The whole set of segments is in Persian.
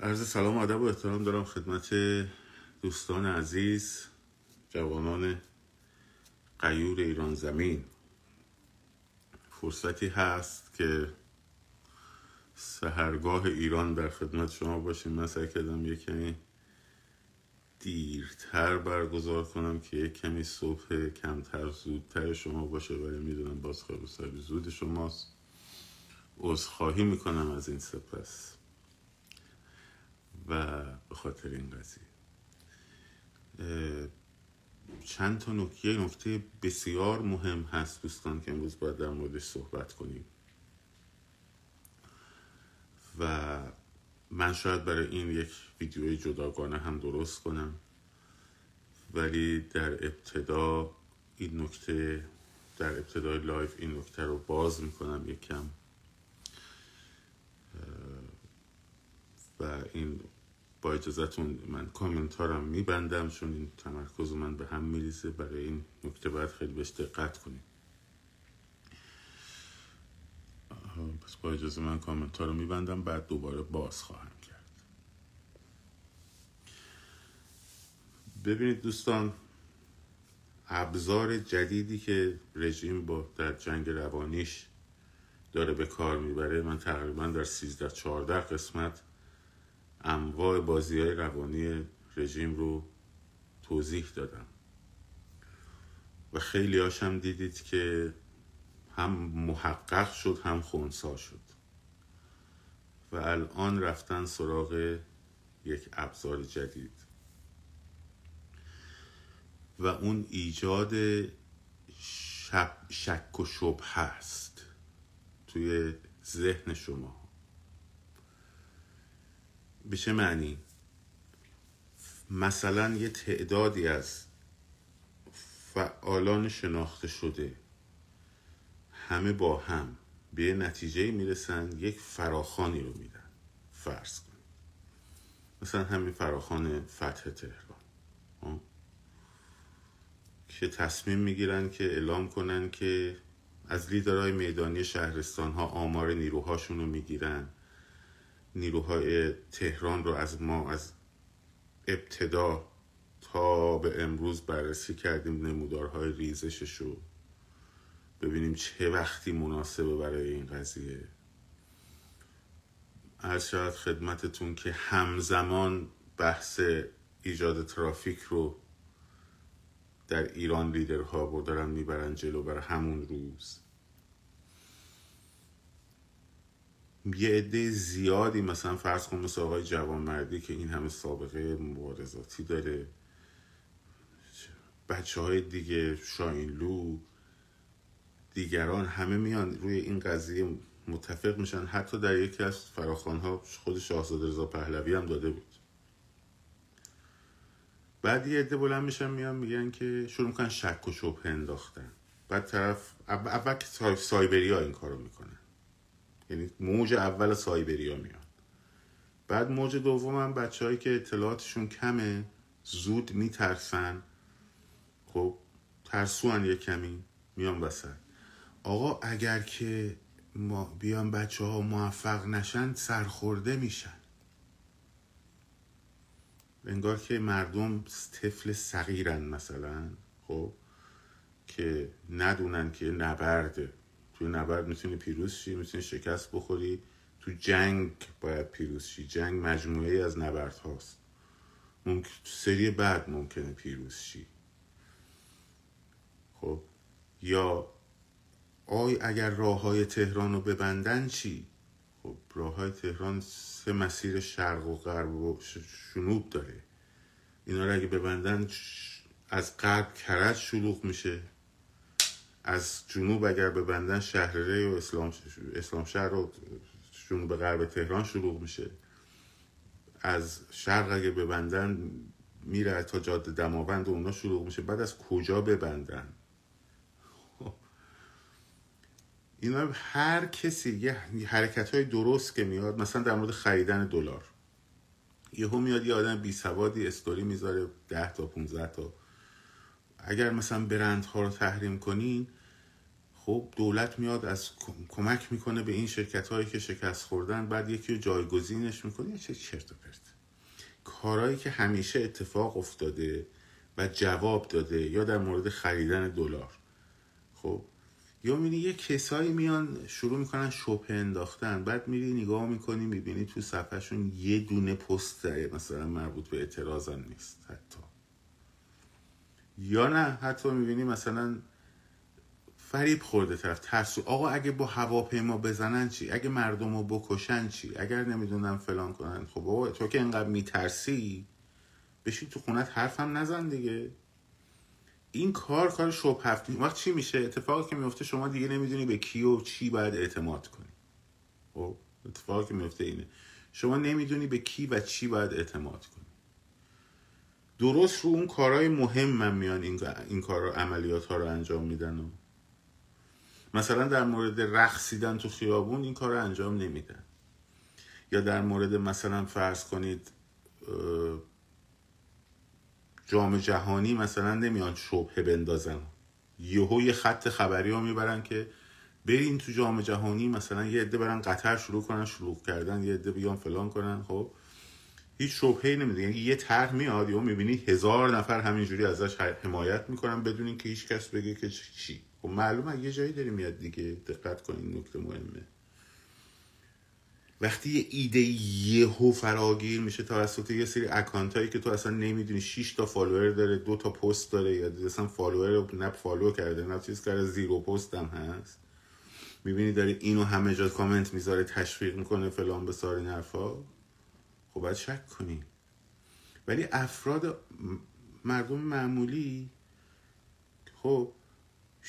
عرض سلام و ادب و احترام دارم خدمت دوستان عزیز جوانان قیور ایران زمین. فرصتی هست که سهرگاه ایران در خدمت شما باشیم. من سعی کردم یک کمی دیرتر برگزار کنم که یک کمی صبح کمتر زودتر شما باشه. ولی می‌دونم باز خیلی زود شماست. عذرخواهی می‌کنم از این سپس. و به خاطر این قضیه. چند تا نکته نکته بسیار مهم هست دوستان که امروز باید در موردش صحبت کنیم. و من شاید برای این یک ویدیوی جداگانه هم درست کنم ولی در ابتدا این نکته در ابتدای live این نکته رو باز می‌کنم یک کم و این با اجازتون من کامنتارم میبندم چون این تمرکز من به هم میریزه. برای این نکته باید خیلی بهش دقت کنیم. پس با اجازه من کامنتار رو میبندم بعد دوباره باز خواهم کرد. ببینید دوستان ابزار جدیدی که رژیم با در جنگ روانیش داره به کار می‌بره من تقریبا در 13 14 قسمت انواع بازی های روانی رژیم رو توضیح دادم. و خیلی هاشم دیدید که هم محقق شد هم خونسا شد. و الان رفتن سراغ یک ابزار جدید. و اون ایجاد شک و شبه هست توی ذهن شما. به چه معنی؟ مثلا یه تعدادی از فعالان شناخته شده. همه با هم. به نتیجه می‌رسن یک فراخانی رو میدن. فرض کن مثلا همین فراخان فتح تهران. که تصمیم می‌گیرن که اعلام کنن که از لیدرهای میدانی شهرستان ها آمار نیروهاشون رو می‌گیرن. نیروهای تهران رو از ما از ابتدا تا به امروز بررسی کردیم نمودارهای ریزشش رو. ببینیم چه وقتی مناسبه برای این قضیه. از شاید خدمتتون که همزمان بحث ایجاد ترافیک رو در ایران لیدرها دارن می‌برن جلو بر همون روز. یه عده زیادی مثلا فرض کن مثل آقای جوانمردی که این همه سابقه مبارزاتی داره. بچه های دیگه شاینلو دیگران همه میان روی این قضیه متفق میشن. حتی در یکی از فراخان ها خود شاهزاده رضا پهلوی هم داده بود. بعد یه عده بلند میشن میان میگن که شروع می‌کنن شک و شبه انداختن. بعد طرف اول که سایبری ها این کارو می‌کنن. یعنی موج اول سایبری ها میان بعد موج دوم هم بچه که اطلاعاتشون کمه زود میترسن. خب ترسوان یه کمی میان وسط. آقا اگر که ما بیان بچه ها موفق نشن سرخورده میشن. انگار که مردم طفل صغیرن مثلا خب که ندونن که نبرده توی نبرد می‌تونی پیروز شی می‌تونی شکست بخوری. تو جنگ باید پیروز شی. جنگ مجموعه از نبرد هاست. ممکن سری بعد ممکنه پیروز شی. خب یا آی اگر راه های تهران رو ببندن چی؟ خب راه های تهران سه مسیر شرق و غرب و شنوب داره. اینا رو اگه ببندن از غرب کرج شلوغ میشه. از جنوب اگر ببندن شهرره و اسلام, اسلام شهر و جنوب غرب تهران شروع میشه. از شرق اگه ببندن میره تا جاده دماوند و اونا شروع میشه. بعد از کجا ببندن؟ اینا هر کسی یه حرکت های درست که میاد مثلا در مورد خریدن دلار. یهو میاد یه آدم بی سوادی استوری می‌ذاره ده تا 15 تا. اگر مثلا برندها رو تحریم کنین خب دولت میاد از کمک می‌کنه به این شرکت هایی که شکست خوردن بعد یکی رو جایگزینش می‌کنه چه چرت و پرت. کارهایی که همیشه اتفاق افتاده و جواب داده یا در مورد خریدن دلار. خب یا می‌بینی یه کسایی میان شروع می‌کنن شبه انداختن بعد میری نگاه می‌کنی می‌بینی تو صفحهشون یه دونه پست مثلا مربوط به اعتراضن نیست حتی. یا نه حتی می‌بینی مثلا فریب خورده طرف. ترسو. آقا اگه با هواپیما بزنن چی؟ اگه مردم رو بکشن چی؟ اگر نمی‌دونم فلان کنن. خب بابا تو که انقدر میترسی؟ بشین تو خونت حرفم نزن دیگه. این کار کار شب هفت وقت چی میشه؟ اتفاقی که میفته شما دیگه نمی‌دونی به کی و چی باید اعتماد کنی. خب اتفاقی که میفته اینه. شما نمی‌دونی به کی و چی باید اعتماد کنی. درست رو اون کارهای مهم من میان این, این کار عملیات ها رو انجام میدن و مثلا در مورد رقصیدن تو خیابون این کار رو انجام نمیدن یا در مورد مثلا فرض کنید جام جهانی مثلا نمیان شبه بندازن. یهو یه خط خبری ها می‌برن که برین تو جام جهانی مثلا یه عده برن قطر شروع کنن شروع کردن یه عده بیان فلان کنن خب؟ هیچ شبهه نمیده. یعنی یه طرح میاد یا می‌بینی هزار نفر همینجوری ازش حمایت می‌کنن بدون اینکه هیچ کس بگه که چی. خب معلومه یه جایی داری میاد دیگه دقت کنین نکته مهمه. وقتی یه ایده یهو فراگیر میشه توسط یه سری account هایی که تو اصلا نمی‌دونی 6 تا follower داره دو تا پست داره یا اصلا follower رو نه follow کرده نه چیز کرده zero post هم هست. می‌بینی داره اینو همه جا کامنت می‌ذاره تشویق می‌کنه فلان یه سری نفرا خب باید شک کنی. ولی افراد مردم معمولی خب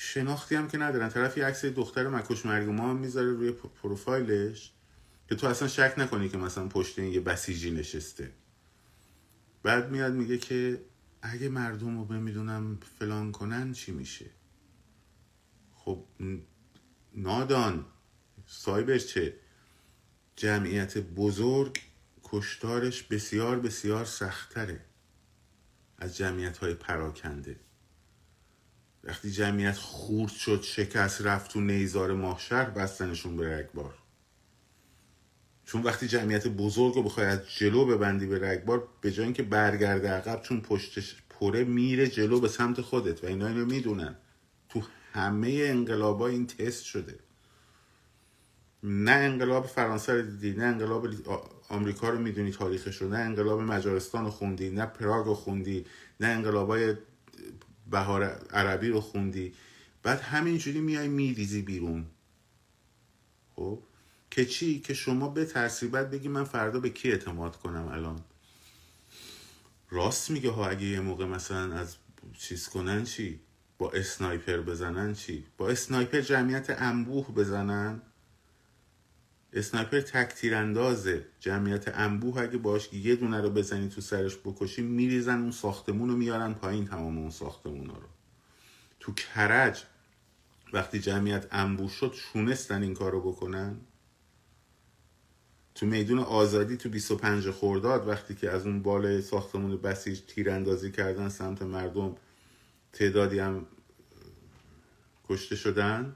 شناختی هم که ندارن. طرف یه عکس دختر مکش مرگوما هم می‌ذاره روی پروفایلش که تو اصلا شک نکنی که مثلا پشت این یه بسیجی نشسته. بعد میاد میگه که اگه مردم رو بمیدونم فلان کنن چی میشه؟ خب نادان سایبر چه؟ جمعیت بزرگ کشتارش بسیار بسیار سختره از جمعیت های پراکنده. وقتی جمعیت خورد شد شکست رفت تو نیزار ماهشر بستنشون به رگبار. چون وقتی جمعیت بزرگ رو بخوای از جلو ببندی به رگبار به جای اینکه برگرده عقب چون پشتش پره میره جلو به سمت خودت. و اینا اینو می‌دونن. تو همه انقلابا این تست شده. نه انقلاب فرانسه رو دیدی نه انقلاب آمریکا رو می‌دونی تاریخش رو نه انقلاب مجارستان رو خوندی نه پراگ رو خوندی نه انقلابای بهار عربی رو خوندی. بعد همینجوری میای میریزی بیرون. خب؟ که چی؟ که شما به بعد بگی من فردا به کی اعتماد کنم الان؟ راست میگه ها اگه یه موقع مثلا از چیز کنن چی؟ با اسنایپر بزنن چی؟ با اسنایپر جمعیت انبوه بزنن؟ اسنایپر تک تیراندازه جمعیت انبوه اگه باش یه دونه رو بزنی تو سرش بکشی میریزن اون ساختمون رو میارن پایین تمام اون ساختمون رو. تو کرج وقتی جمعیت انبوه شد شونستن این کار رو بکنن. تو میدون آزادی تو 25 خورداد وقتی که از اون بالای ساختمون بسیج تیراندازی کردن سمت مردم تعدادی هم کشته شدن.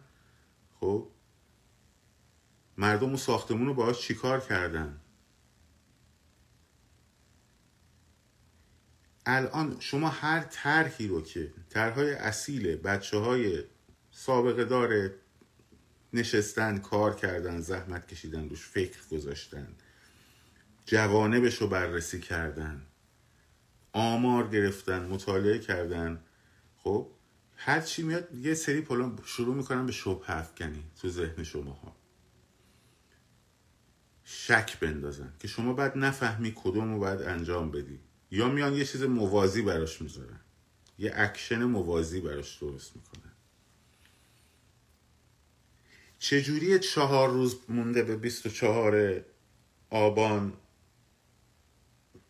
خب مردم اون ساختمون رو باهاش چیکار کردن؟ الان شما هر طرحی رو که طرحهای اصیل بچه های سابقه داره نشستن کار کردن زحمت کشیدن روش فکر گذاشتن جوانبش رو بررسی کردن آمار گرفتن مطالعه کردن خب هر چی میاد یه سری پلان شروع می‌کنن به شبهه افکنی تو ذهن شما ها شک بندازن که شما باید نفهمی کدوم رو باید انجام بدی. یا میان یه چیز موازی براش می‌ذارن. یه اکشن موازی براش درست می‌کنن. چجوری چهار روز مونده به 24 آبان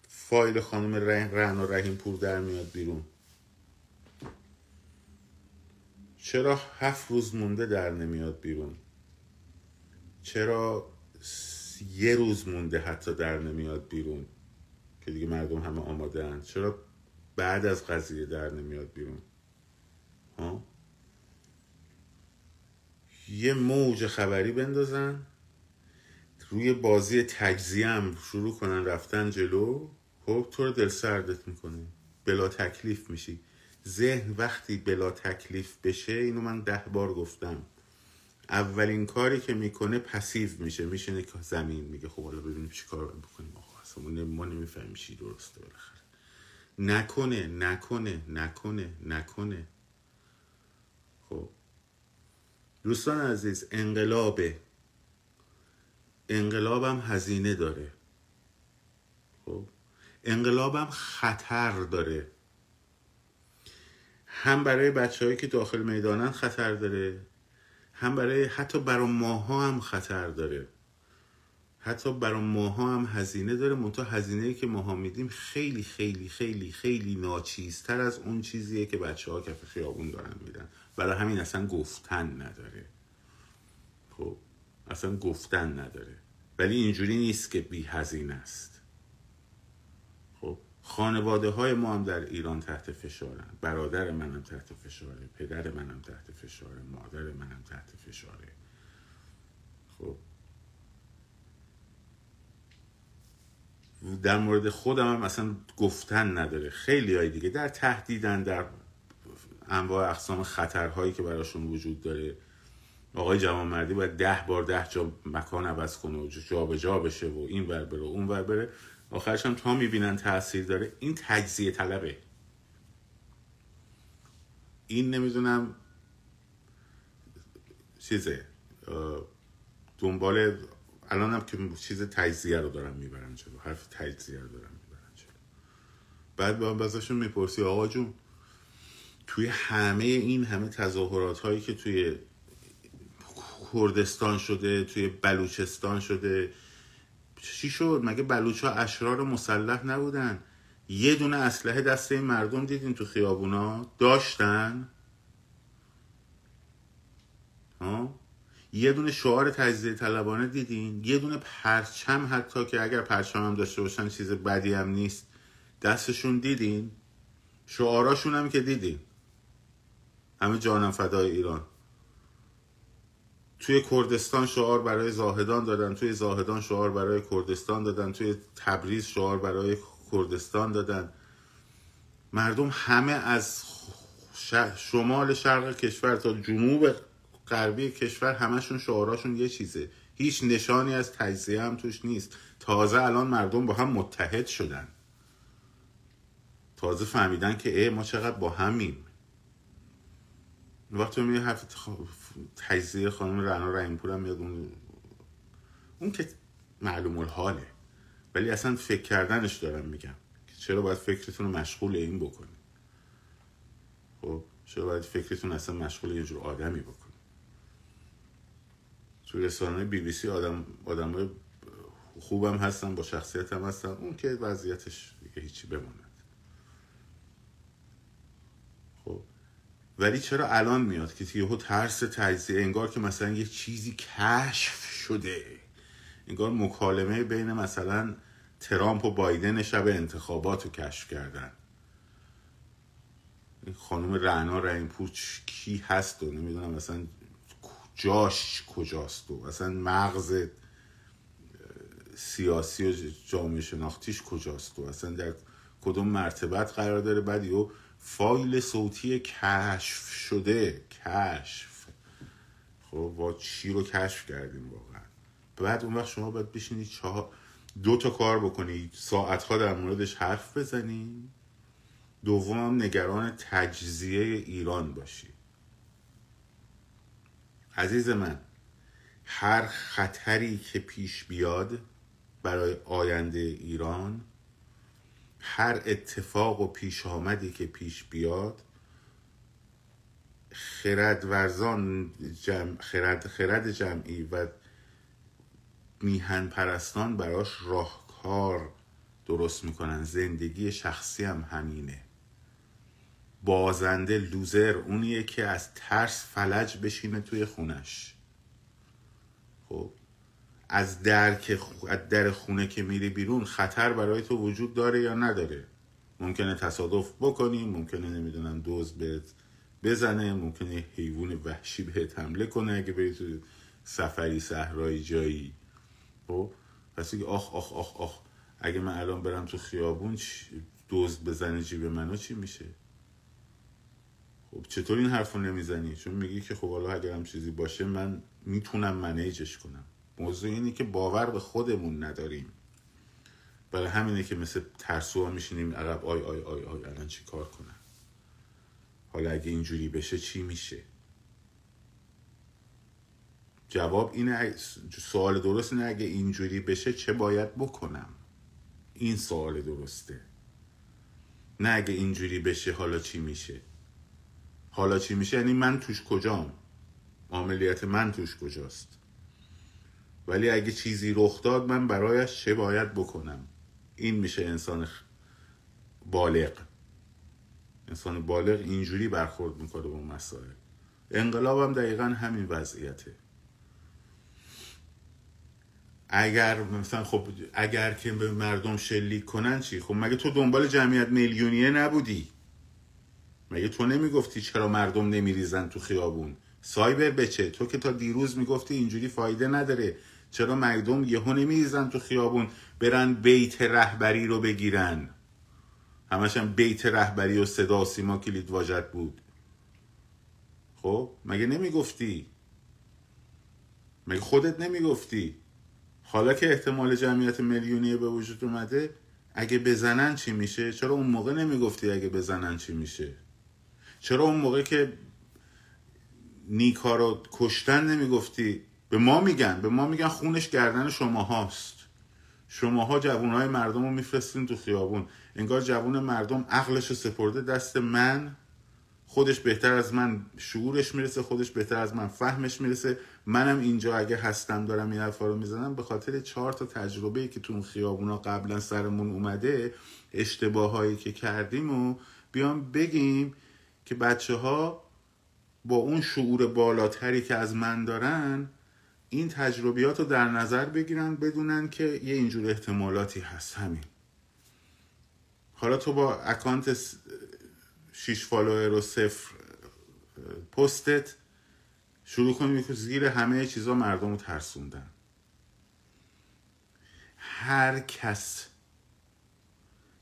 فایل خانم رهن و رحیم پور در میاد بیرون؟ چرا هفت روز مونده در نمیاد بیرون؟ چرا یه روز مونده حتی در نمیاد بیرون که دیگه مردم همه آماده هن. چرا بعد از قضیه در نمیاد بیرون؟ ها؟ یه موج خبری بندازن روی بازی تجزیه هم شروع کنن رفتن جلو. خب تو رو دل سردت می‌کنه. بلا تکلیف میشی. ذهن وقتی بلا تکلیف بشه اینو من ده بار گفتم. اولین کاری که می‌کنه پسیو میشه. میشه که زمین میگه خب حالا ببینیم چی کار بکنیم. آقا اصلا ما نمی‌فهمیم چی درسته بالاخره. نکنه نکنه نکنه نکنه. خب. دوستان عزیز انقلابه. انقلابم هزینه داره. خب. انقلابم خطر داره. هم برای بچههایی که داخل می‌دانن خطر داره. هم برای حتی برای ماها هم خطر داره. حتی برای ماها هم هزینه داره. منتها هزینه که ماها میدیم خیلی خیلی خیلی خیلی ناچیزتر از اون چیزیه که بچه ها کف خیابون دارن میدن. برای همین اصلا گفتن نداره. خب اصلا گفتن نداره. ولی اینجوری نیست که بی هزینه است. خانواده های ما هم در ایران تحت فشارن. برادر منم تحت فشاره پدر منم تحت فشاره مادر منم تحت فشاره. خب. در مورد خودم هم اصلا گفتن نداره. خیلی های دیگه در تهدیدن در انواع اقسام خطرهایی که براشون وجود داره. آقای جوان مردی باید ده بار ده جا مکان عوض کنه و جا به جا بشه و این ور بره و اون ور بره. آخرش هم تا می‌بینن تاثیر داره. این تجزیه طلبه. این نمی‌دونم چیزه دنبال الان هم که چیز تجزیه رو دارم می‌برن چلو حرف تجزیه رو دارم می‌برن چلو بعد با بازشون می‌پرسی آقا جون توی همه این همه تظاهرات هایی که توی کردستان شده توی بلوچستان شده چی شد؟ مگه بلوچ ها اشرار مسلح نبودن؟ یه دونه اسلحه دست این مردم دیدین تو خیابونا؟ داشتن؟ ها؟ یه دونه شعار تجزیه طلبانه دیدین؟ یه دونه پرچم حتی که اگر پرچم هم داشته باشن چیز بدی هم نیست. دستشون دیدین؟ شعاراشون هم که دیدین؟ همه جانم فدای ایران. توی کردستان شعار برای زاهدان دادن توی زاهدان شعار برای کردستان دادن توی تبریز شعار برای کردستان دادن. مردم همه از شمال شرق کشور تا جنوب غربی کشور همشون شعاراشون یه چیزه. هیچ نشانی از تجزیه هم توش نیست. تازه الان مردم با هم متحد شدن. تازه فهمیدن که ای ما چقدر با همیم. وقتی می حرف تجزیه خانم رنا رحیمپور هم میاد اون اون که معلوم الحاله. ولی اصلا فکر کردنش دارم میگم. چرا باید فکرتون رو مشغول این بکنی؟ خب چرا باید فکرتون اصلا مشغول یه جور آدمی بکنی؟ تو رسانه بی بی سی آدم آدم خوبم هستن با شخصیت هم هستن. اون که وضعیتش هیچی بماند ولی چرا الان میاد که یهو ترس تجزیه انگار که مثلا یه چیزی کشف شده. انگار مکالمه بین مثلا ترامپ و بایدن شب انتخابات رو کشف کردن. خانم رعنا رحیم پوچ کی هست و نمی‌دونم مثلا جاش کجاست و مثلا مغز سیاسی و جامعه شناختیش کجاست و اصلا در کدوم مرتبت قرار داره. بعد یهو فایل صوتی کشف شده. کشف. خب با چی رو کشف کردیم واقعا؟ بعد اون وقت شما باید بشینید چهار دو تا کار بکنید ساعتها در موردش حرف بزنید دوم نگران تجزیه ایران باشی. عزیز من هر خطری که پیش بیاد برای آینده ایران هر اتفاق و پیش آمدی که پیش بیاد خرد ورزان جمع خرد, خرد جمعی و میهن پرستان براش راهکار درست می‌کنن. زندگی شخصی هم همینه. بازنده لوزر اونیه که از ترس فلج بشینه توی خونش. خب؟ از در که از در خونه که میری بیرون خطر برای تو وجود داره یا نداره؟ ممکنه تصادف بکنی ممکنه نمی‌دونم دوز به بزنه ممکنه حیوان وحشی بهت حمله کنه اگه بری تو سفری صحرایی جایی. خب؟ پس آخ آخ آخ آخ اگه من الان برم تو خیابون دزد بزنه جیب منو چی میشه؟ خب چطور این حرف نمی‌زنی؟ چون میگی که خب حالا اگر هم چیزی باشه من می‌تونم manage ش کنم. موضوع اینه که باور به خودمون نداریم. برای همینه که مثل ترسوها میشینیم عقب آی آی آی آی الان چی کار کنم؟ حالا اگه اینجوری بشه چی میشه؟ جواب اینه سوال درست اینه اگه اینجوری بشه چه باید بکنم؟ این سوال درسته. نه اگه اینجوری بشه حالا چی میشه؟ حالا چی میشه؟ یعنی من توش کجام؟ عملیات من توش کجاست؟ ولی اگه چیزی رخ داد من برایش چه باید بکنم؟ این میشه انسان بالغ. انسان بالغ اینجوری برخورد می‌کنه با مسائل. انقلاب هم دقیقا همین وضعیته. اگر مثلا خب اگر که به مردم شلیک کنن چی؟ خب مگه تو دنبال جمعیت میلیونیه نبودی؟ مگه تو نمی‌گفتی چرا مردم نمیریزن تو خیابون؟ سایبر بچه تو که تا دیروز می‌گفتی اینجوری فایده نداره. چرا مردم یهو نمیریزن تو خیابون برن بیت رهبری رو بگیرن؟ همش هم بیت رهبری و صدا سیما کلید واجد بود. خب مگه نمی‌گفتی؟ مگه خودت نمی‌گفتی؟ حالا که احتمال جمعیت میلیونی به وجود اومده اگه بزنن چی میشه؟ چرا اون موقع نمی‌گفتی اگه بزنن چی میشه؟ چرا اون موقع که نیکا رو کشتن نمی‌گفتی؟ به ما میگن به ما میگن خونش گردن شما هاست شماها جوانهای مردم رو میفرستین تو خیابون. انگار جوون مردم عقلش رو سپرده دست من. خودش بهتر از من شعورش می‌رسه خودش بهتر از من فهمش می‌رسه. منم اینجا اگه هستم دارم این حرفا رو می‌زنم. به خاطر چهار تا تجربه ای که تو اون خیابونا قبلا سرمون اومده اشتباه هایی که کردیم و بیام بگیم که بچه ها با اون شعور بالاتری که از من دارن این تجربیات رو در نظر بگیرن بدونن که یه اینجور احتمالاتی هست. همین. حالا تو با account شیش follower و صفر پستت شروع کنیم که زیر همه چیزا مردم رو ترسوندن. هر کس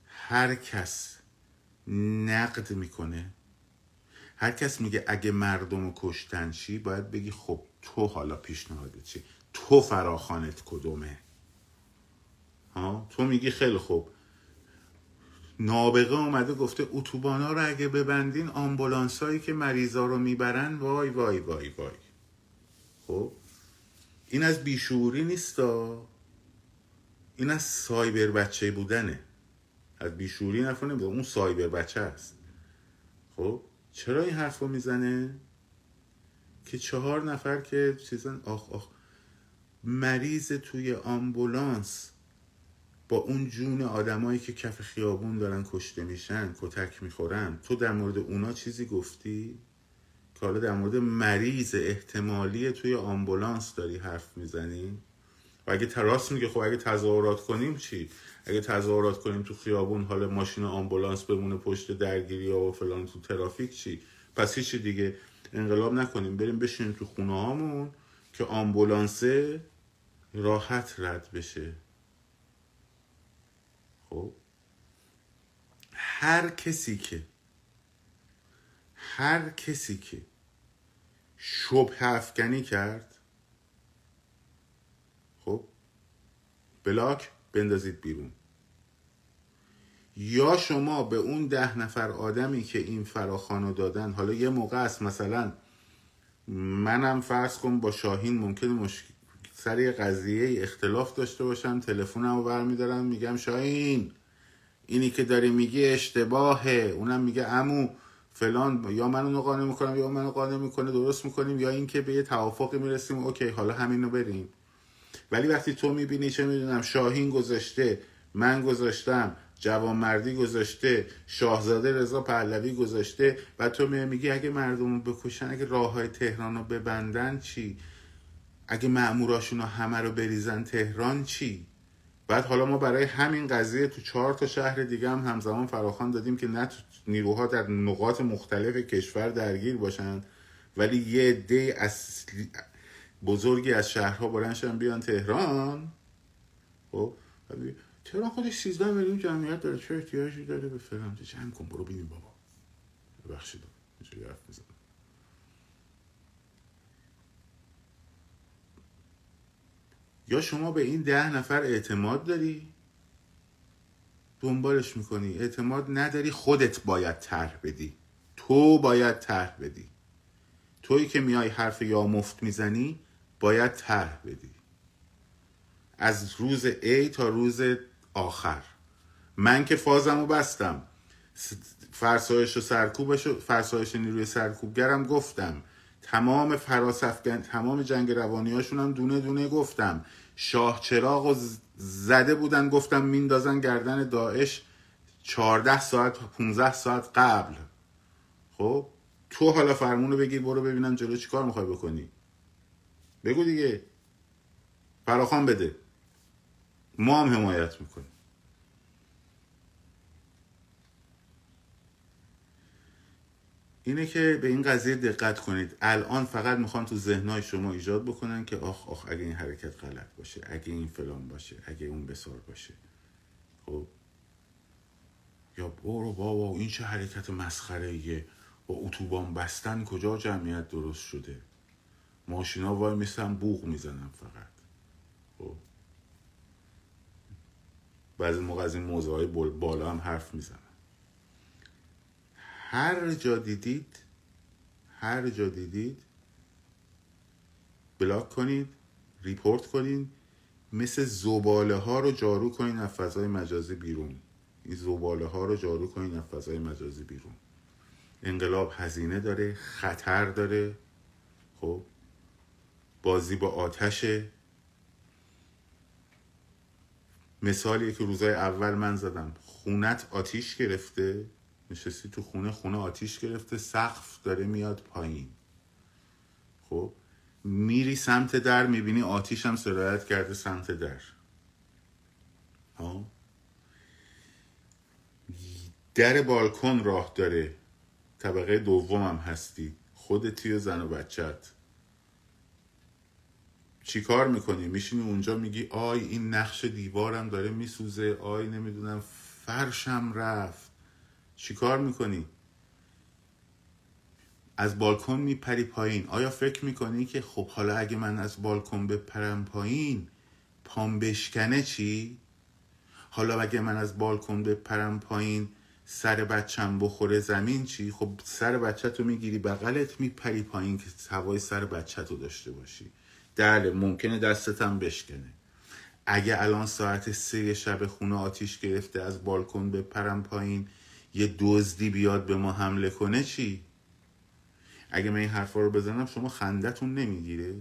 هر کس نقد می‌کنه هر کس میگه اگه مردم رو کشتن چی باید بگی خب تو حالا پیشنهادت چی؟ تو فراخانت کدومه؟ ها؟ تو میگی خیلی خوب. نابغه اومده گفته اتوبانا رو اگه ببندین آمبولانس هایی که مریضا رو می‌برن وای وای وای وای. خب؟ این از بیشوری نیستا. این از سایبر بچه بودنه. از بیشوری نفر نمیده اون سایبر بچه است. خب؟ چرا این حرف رو می‌زنه؟ که چهار نفر که چیزن آخ آخ مریض توی آمبولانس با اون جون آدمایی که کف خیابون دارن کشته میشن کتک می‌خورن تو در مورد اونا چیزی گفتی؟ که حالا در مورد مریض احتمالی توی آمبولانس داری حرف می‌زنی؟ و اگه تراس میگه خب اگه تظاهرات کنیم چی؟ اگه تظاهرات کنیم تو خیابون حالا ماشین آمبولانس بمونه پشت درگیری ها و فلان تو ترافیک چی؟ پس هیچی دیگه. انقلاب نکنیم بریم بشینیم تو خونه هامون که آمبولانسه راحت رد بشه. خب؟ هر کسی که هر کسی که شبه افکنی کرد خب؟ بلاک بندازید بیرون. یا شما به اون ده نفر آدمی که این فراخانو دادن حالا یه موقع است مثلا منم فرض کن با شاهین ممکن مشکل سر قضیه اختلاف داشته باشم تلفنم رو برمیدارم میگم شاهین اینی که داری میگی اشتباهه. اونم میگه امو فلان یا من اونو قانع می‌کنم یا منو قانع می‌کنه درست می‌کنیم یا اینکه به یه توافقی می‌رسیم اوکی حالا همینو بریم. ولی وقتی تو می‌بینی چه می‌دونم شاهین گذاشته من گذاشتم جوانمردی گذاشته شاهزاده رضا پهلوی گذاشته و تو میگی اگه مردم رو بکشن اگه راه های تهران رو ببندن چی؟ اگه معموراشون رو همه رو بریزن تهران چی؟ بعد حالا ما برای همین قضیه تو چهار تا شهر دیگه هم همزمان فراخوان دادیم که نه نیروها در نقاط مختلف کشور درگیر باشن ولی یه دی اصلی بزرگی از شهرها بلنشن بیان تهران. خب؟ تهران خودش 13 میلیون جمعیت داره چه احتیاجی داره به فلان؟ جمع کن برو ببین بابا. ببخشید. حرف یا شما به این ده نفر اعتماد داری؟ دنبالش می‌کنی. اعتماد نداری خودت باید طرح بدی. تو باید طرح بدی. تویی که میای حرف یا مفت می‌زنی باید طرح بدی. از روز A تا روز آخر. من که فازمو بستم. فرسایش و سرکوبش و فرسایش نیروی سرکوبگرم گفتم. تمام فراسفگن تمام جنگ روانی هم دونه دونه گفتم. شاه چراغ و زده بودن گفتم میندازن گردن داعش 14 ساعت 15 ساعت قبل. خب؟ تو حالا فرمونو بگیر برو ببینم جلو چیکار می‌خوای بکنی. بگو دیگه. فراخان بده. ما هم حمایت می‌کنیم. اینه که به این قضیه دقت کنید. الان فقط می‌خوان تو ذهنهای شما ایجاد بکنن که آخ آخ اگه این حرکت غلط باشه اگه این فلان باشه اگه اون بسار باشه. خب؟ یا برو بابا این چه حرکت مسخره با اتوبان بستن کجا جمعیت درست شده؟ ماشینا وای میسن بوغ می‌زنن فقط. بعضی موقع از این موضوع های بالا هم حرف می‌زنن هر جا دیدید هر جا دیدید بلاک کنید ریپورت کنید مثل زباله ها رو جارو کنید از فضای مجازی بیرون. این زباله ها رو جارو کنید از فضای مجازی بیرون. انقلاب هزینه داره خطر داره. خب؟ بازی با آتشه. مثالی که روزای اول من زدم. خونت آتیش گرفته نشستی تو خونه خونه آتیش گرفته سقف داره میاد پایین. خب میری سمت در می‌بینی آتیش هم سرایت کرده سمت در. ها؟ در بالکن راه داره. طبقه دوم هم هستی. خودتی و زن و بچت چی کار می‌کنی؟ میشینی اونجا میگی آی این نقش دیوارم داره میسوزه. آی نمی‌دونم. فرشم رفت. چی کار می‌کنی؟ از بالکن میپری پایین. آیا فکر می‌کنی که خب حالا اگه من از بالکن بپرم پایین پام بشکنه چی؟ حالا اگه من از بالکن بپرم پایین سر بچم بخوره زمین چی؟ خب سر بچه تو می‌گیری بغلت میپری پایین که هوای سر بچه تو داشته باشی. بله ممکنه دستتم بشکنه. اگه الان ساعت سه شب خونه آتیش گرفته از بالکن بپرم پایین یه دزدی بیاد به ما حمله کنه چی؟ اگه من این حرفا رو بزنم شما خندتون نمی‌گیره؟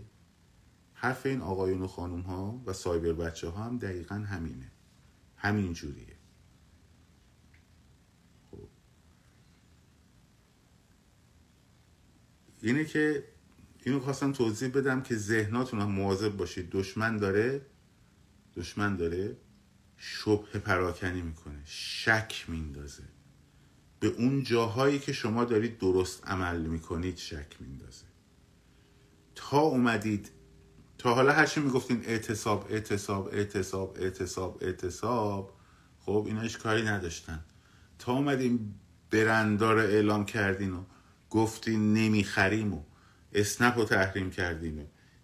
حرف این آقایون و خانوم ها و سایبر بچه ها هم دقیقا همینه. همین جوریه. خب. اینه که اینو خواستم توضیح بدم که ذهناتون هم مواظب باشید. دشمن داره دشمن داره شبه پراکنی می‌کنه شک میندازه. به اون جاهایی که شما دارید درست عمل می‌کنید شک میندازه. تا اومدید تا حالا هرچی می‌گفتین اعتصاب اعتصاب اعتصاب اعتصاب اعتصاب خب اینا هیچ کاری نداشتن. تا اومدیم برندار اعلام کردین و گفتین نمی‌خریم و اسنپ رو تحریم کردیم. و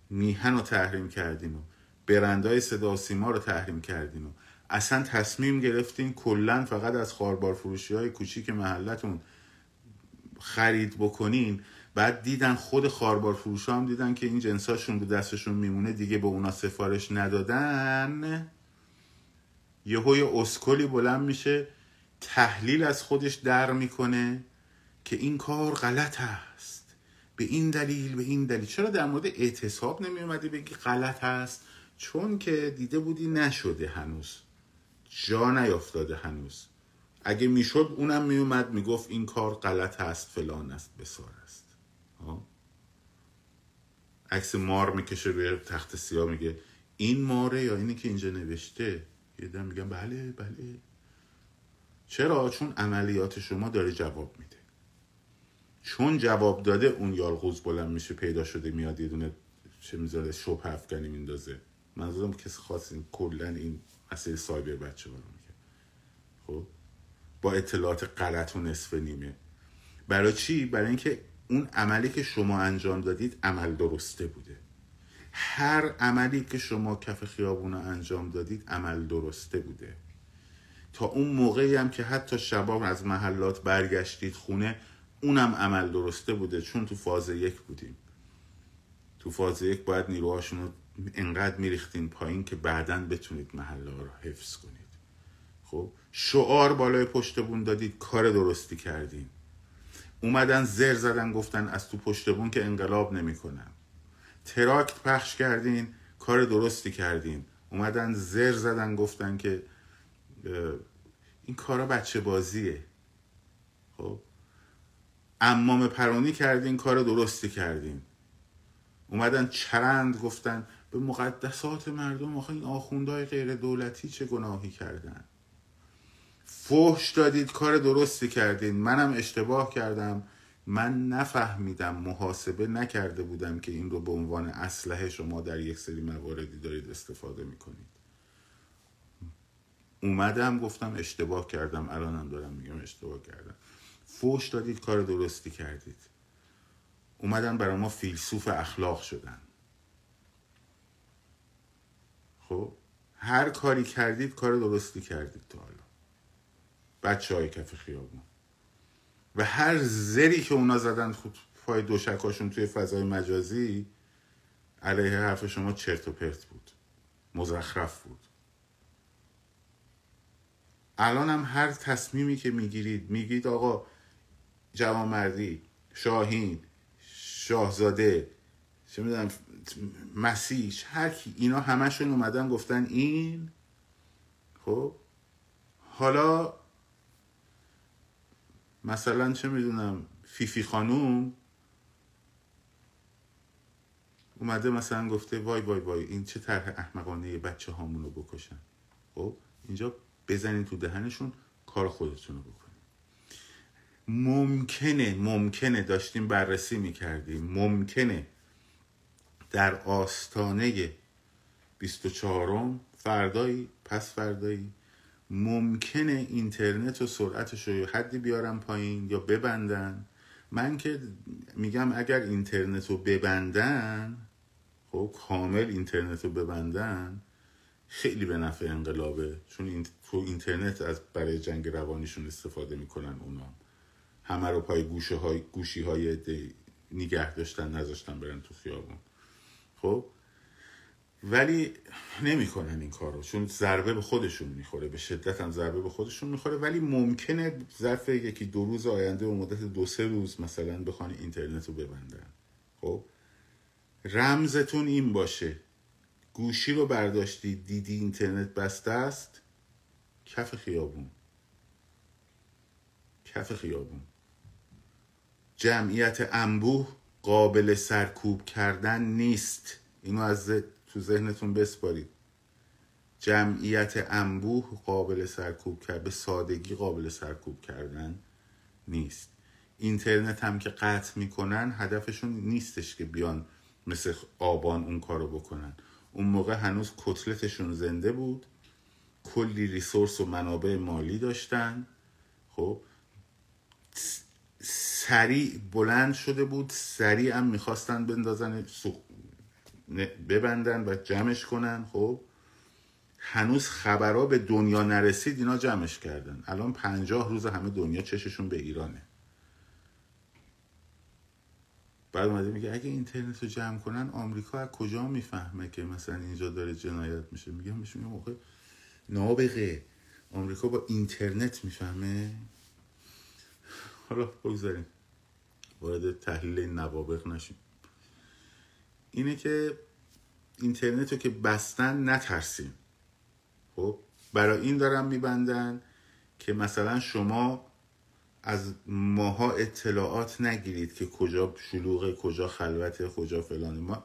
میهن رو تحریم کردیم. و برندهای صدا سیما رو تحریم کردیم. و اصلا تصمیم گرفتین کلا فقط از خاربار فروشی های کوچیک محلتون خرید بکنین. بعد دیدن خود خاربار فروش هم دیدن که این جنساشون رو دستشون میمونه دیگه به اونا سفارش ندادن. یه اسکلی بلند میشه تحلیل از خودش در می‌کنه که این کار غلط است. به این دلیل به این دلیل. چرا در مورد اعتصاب نمی بگی غلط است؟ چون که دیده بودی نشده هنوز. جا نیافتاده هنوز. اگه می‌شد اونم میومد می‌گفت این کار غلط هست فلان است بسار است. عکس مار می‌کشه روی تخت سیاه میگه این ماره یا اینی که اینجا نوشته؟ یه دم میگن بله بله. چرا؟ چون عملیات شما داره جواب میده. چون جواب داده اون یالغوز بلند میشه پیدا شده میاد یه دونه چه می‌ذاره شبه افغانی میندازه. منظورم کسی خاص این کلا این مسئله سایبر بچه میگه. خب؟ با اطلاعات غلط و نصف نیمه. برای چی؟ برای اینکه اون عملی که شما انجام دادید عمل درسته بوده. هر عملی که شما کف خیابون رو انجام دادید عمل درسته بوده. تا اون موقعی هم که حتی شباب از محلات برگشتید خونه اونم عمل درسته بوده چون تو فاز یک بودیم. تو فاز یک باید نیروهاشون رو انقدر میریختین پایین که بعدا بتونید محله رو حفظ کنید. خب شعار بالای پشت بون دادید کار درستی کردین. اومدن زر زدن گفتن از تو پشت بون که انقلاب نمی‌کنن تراکت پخش کردین کار درستی کردین. اومدن زر زدن گفتن که این کارا بچه بازیه خب امام پرانی کردین کار درستی کردین. اومدن چرند گفتن به مقدسات مردم آخه این آخوندهای غیر دولتی چه گناهی کردن؟ فحش دادید کار درستی کردین. منم اشتباه کردم. من نفهمیدم محاسبه نکرده بودم که این رو به عنوان اسلحه شما در یک سری مواردی دارید استفاده می‌کنید. اومدم گفتم اشتباه کردم الانم دارم میگم اشتباه کردم. فوش دادید کار درستی کردید. اومدن برای ما فیلسوف اخلاق شدن. خب؟ هر کاری کردید کار درستی کردید تا حالا. بچه های کف خیابون. و هر زری که اونا زدن خود پای دوشکاشون توی فضای مجازی علیه حرف شما چرت و پرت بود. مزخرف بود. الان هم هر تصمیمی که می‌گیرید میگید آقا جوانمردی شاهین شاهزاده چه می‌دونم مسیش هر کی اینا همشون اومدن گفتن این. خب؟ حالا مثلا چه می‌دونم فیفی خانوم اومده مثلا گفته وای وای وای این چه طرح احمقانه بچه هامونو بکشن. خب؟ اینجا بزنین تو دهنشون کار خودتون رو بکنین. ممکنه ممکنه داشتیم بررسی می‌کردیم. ممکنه در آستانه 24 فردایی پس فردایی ممکنه اینترنت و سرعتش رو حدی بیارم پایین یا ببندن. من که میگم اگر اینترنت رو ببندن خب کامل اینترنت رو ببندن خیلی به نفع انقلابه. چون این تو اینترنت از برای جنگ روانیشون استفاده می‌کنن اونا. همه رو پای گوشه های گوشی های نگه داشتن نذاشتن برن تو خیابون. خب؟ ولی نمی‌کنن این کارو چون ضربه به خودشون می‌خوره به شدت هم ضربه به خودشون می‌خوره. ولی ممکنه ظرف یکی دو روز آینده و مدت دو سه روز مثلا بخوان اینترنت رو ببندن. خب؟ رمزتون این باشه. گوشی رو برداشتی دیدی اینترنت بسته است کف خیابون. کف خیابون. جمعیت انبوه قابل سرکوب کردن نیست. اینو از تو ذهنتون بسپارید. جمعیت انبوه قابل سرکوب کرد به سادگی قابل سرکوب کردن نیست. اینترنت هم که قطع می‌کنن هدفشون نیستش که بیان مثل آبان اون کارو بکنن. اون موقع هنوز کتلتشون زنده بود. کلی ریسورس و منابع مالی داشتن. خب سریع بلند شده بود سریع هم می‌خواستن بندازن ببندن و جمعش کنن خب. هنوز خبرها به دنیا نرسید اینا جمعش کردن. الان پنجاه روز همه دنیا چششون به ایرانه. بعد اومده میگه اگه اینترنت رو جمع کنن آمریکا از کجا می‌فهمه که مثلا اینجا داره جنایت میشه؟ میگم بهش میگم موقع نابغه. آمریکا با اینترنت می‌فهمه؟ حالا بگذاریم. وارد تحلیل نوابق نشیم. اینه که اینترنت رو که بستن نترسیم. خب برای این دارم میبندن که مثلا شما از ماها اطلاعات نگیرید که کجا شلوغه کجا خلوته کجا فلانه. ما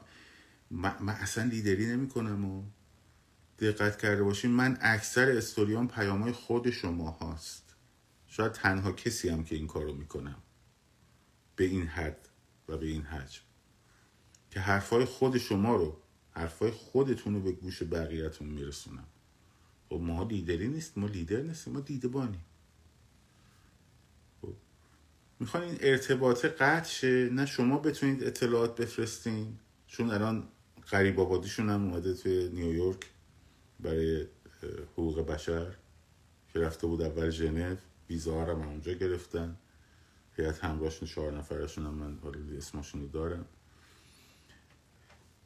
من اصلا لیدری نمی کنم و دقت کرده باشین. من اکثر استوریان پیامای خود شما هاست. شاید تنها کسی هم که این کارو می‌کنم به این حد و به این حجم. که حرفای خود شما رو حرفای خودتون رو به گوش بقیهتون میرسونم. خب ما لیدری نیست ما لیدر نیستیم ما دیده بانیم خب. می‌خوان این ارتباط قطع شه؟ نه شما بتونید اطلاعات بفرستین. چون الان قریب آبادیشون هم اومده توی نیویورک برای حقوق بشر که رفته بود اول ژنو. ویزا هم اونجا گرفتن. هیئت همراهشون چهار نفرشون هم من حالا اسمشون رو دارم.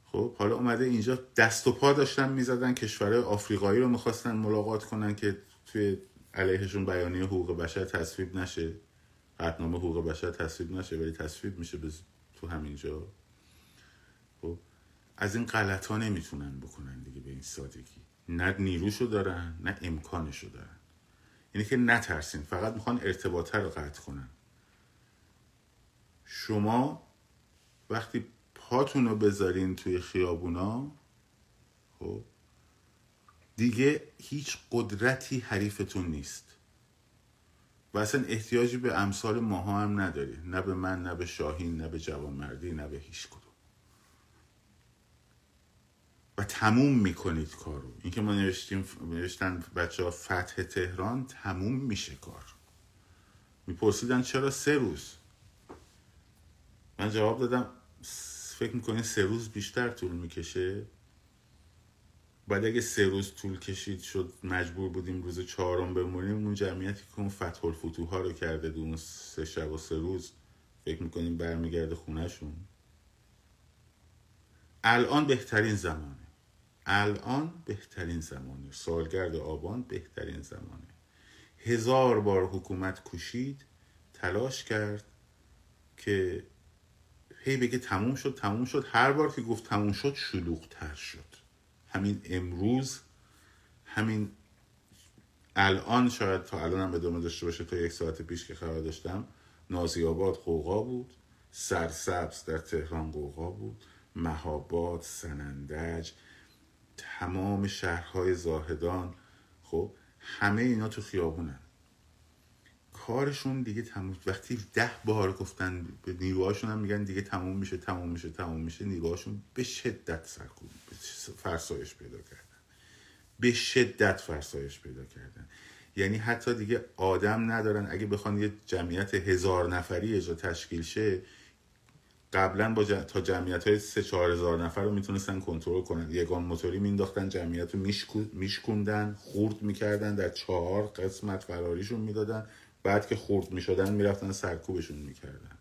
خب حالا اومده اینجا دست و پا داشتن می‌زدن کشورهای آفریقایی رو می‌خواستن ملاقات کنن که توی علیهشون بیانیه حقوق بشر تصویب نشه. قطنامه حقوق بشر تصویب نشه ولی تصویب میشه تو همینجا خب از این غلط ها نمی‌تونن بکنن دیگه به این سادگی. نه نیروشو دارن نه امکانشو دارن. اینه که نترسین فقط می‌خوان ارتباطه رو قطع کنن. شما وقتی پاتون رو بذارین توی خیابونا خب دیگه هیچ قدرتی حریفتون نیست. و اصلا احتیاجی به امثال ماها هم نداری نه به من نه به شاهین نه به جوانمردی نه به هیچ کدوم. و تموم می‌کنید کارو. اینکه ما نوشتیم نوشتن بچه ها فتح تهران تموم میشه کار. میپرسیدن چرا سه روز؟ من جواب دادم فکر می‌کنین سه روز بیشتر طول می‌کشه؟ بعد اگه سه روز طول کشید شد مجبور بودیم روز چهارم بمونیم اون جمعیتی که اون فتح الفتوها رو کرده دون سه شب و سه روز فکر می‌کنیم برمیگرده خونهشون. الان بهترین زمانه. الان بهترین زمانه. سالگرد آبان بهترین زمانه. هزار بار حکومت کوشید تلاش کرد که هی بگه تموم شد تموم شد. هر بار که گفت تموم شد شلوغتر شد. همین امروز همین الان شاید تا الان هم ادامه داشته باشه. تا یک ساعت پیش که خبر داشتم نازی آباد قوقا بود. سرسبز در تهران قوقا بود. مهاباد سنندج تمام شهرهای زاهدان خب همه اینا تو خیابونن. کارشون دیگه تموم وقتی ده بار گفتن نیروهاشون هم میگن دیگه تموم میشه تموم میشه تموم میشه نیروهاشون به شدت سرکوب فرسایش پیدا کردن. به شدت فرسایش پیدا کردن. یعنی حتی دیگه آدم ندارن اگه بخوان یه جمعیت هزار نفری اجا تشکیل شه قبلا با تا جمعیت های سه چهار هزار نفر رو می‌تونستن کنترل کنن. یگان موتوری مینداختن جمعیت رو میشکوندن خورد می‌کردن در چهار قسمت فراریشون می‌دادن. بعد که خورد می‌شدن می‌رفتن سرکوبشون می‌کردن.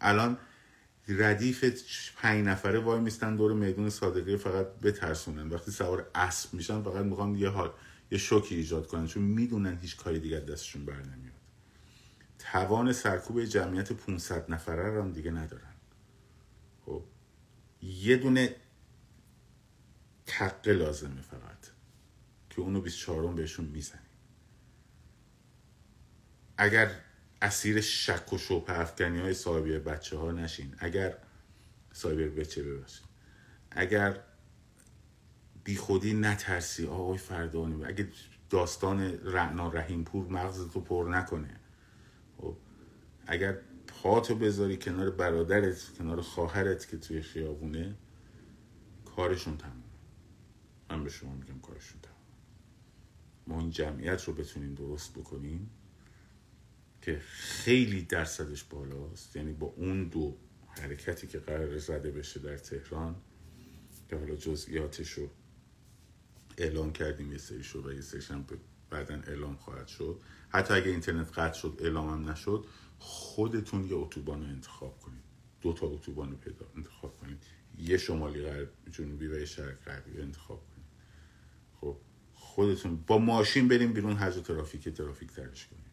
الان ردیف پنج نفره وای میستن دور میدون صادقی فقط بترسونن. وقتی سوار اسب میشن فقط می‌خوان یه حال یه شوکی ایجاد کنن چون می‌دونن هیچ کاری دیگر دستشون بر نمیاد. توان سرکوب جمعیت 500 نفره رو هم دیگه ندارن. یه دونه تقه لازمه فقط که اونو 24 بهشون می‌زنیم. اگر اسیر شک و شبه افکنی های صاحبی بچه ها نشین اگر صاحبی بچه بباشین اگر بی خودی نترسی آقای فردانی اگه داستان رعنا رحیم پور مغزتو پر نکنه خب اگر پاتو بذاری کنار برادرت کنار خواهرت که توی خیابونه کارشون تمومه. من به شما میگم کارشون تمومه. ما این جمعیت رو بتونیم درست بکنیم که خیلی درصدش بالاست. یعنی با اون دو حرکتی که قرار زده بشه در تهران که حالا جزئیاتش رو اعلام کردیم یه سری شد و یه بعدا اعلام خواهد شد. حتی اگه اینترنت قطع شد اعلام هم نشد. خودتون یه اتوبان رو انتخاب کنید. دو تا اتوبان رو پیدا انتخاب کنید. یه شمالی غرب جنوبی و یه شرق غربی رو انتخاب کنید. خب خودتون با ماشین بریم بیرون حج ترافیک ترافیک ترش کنید.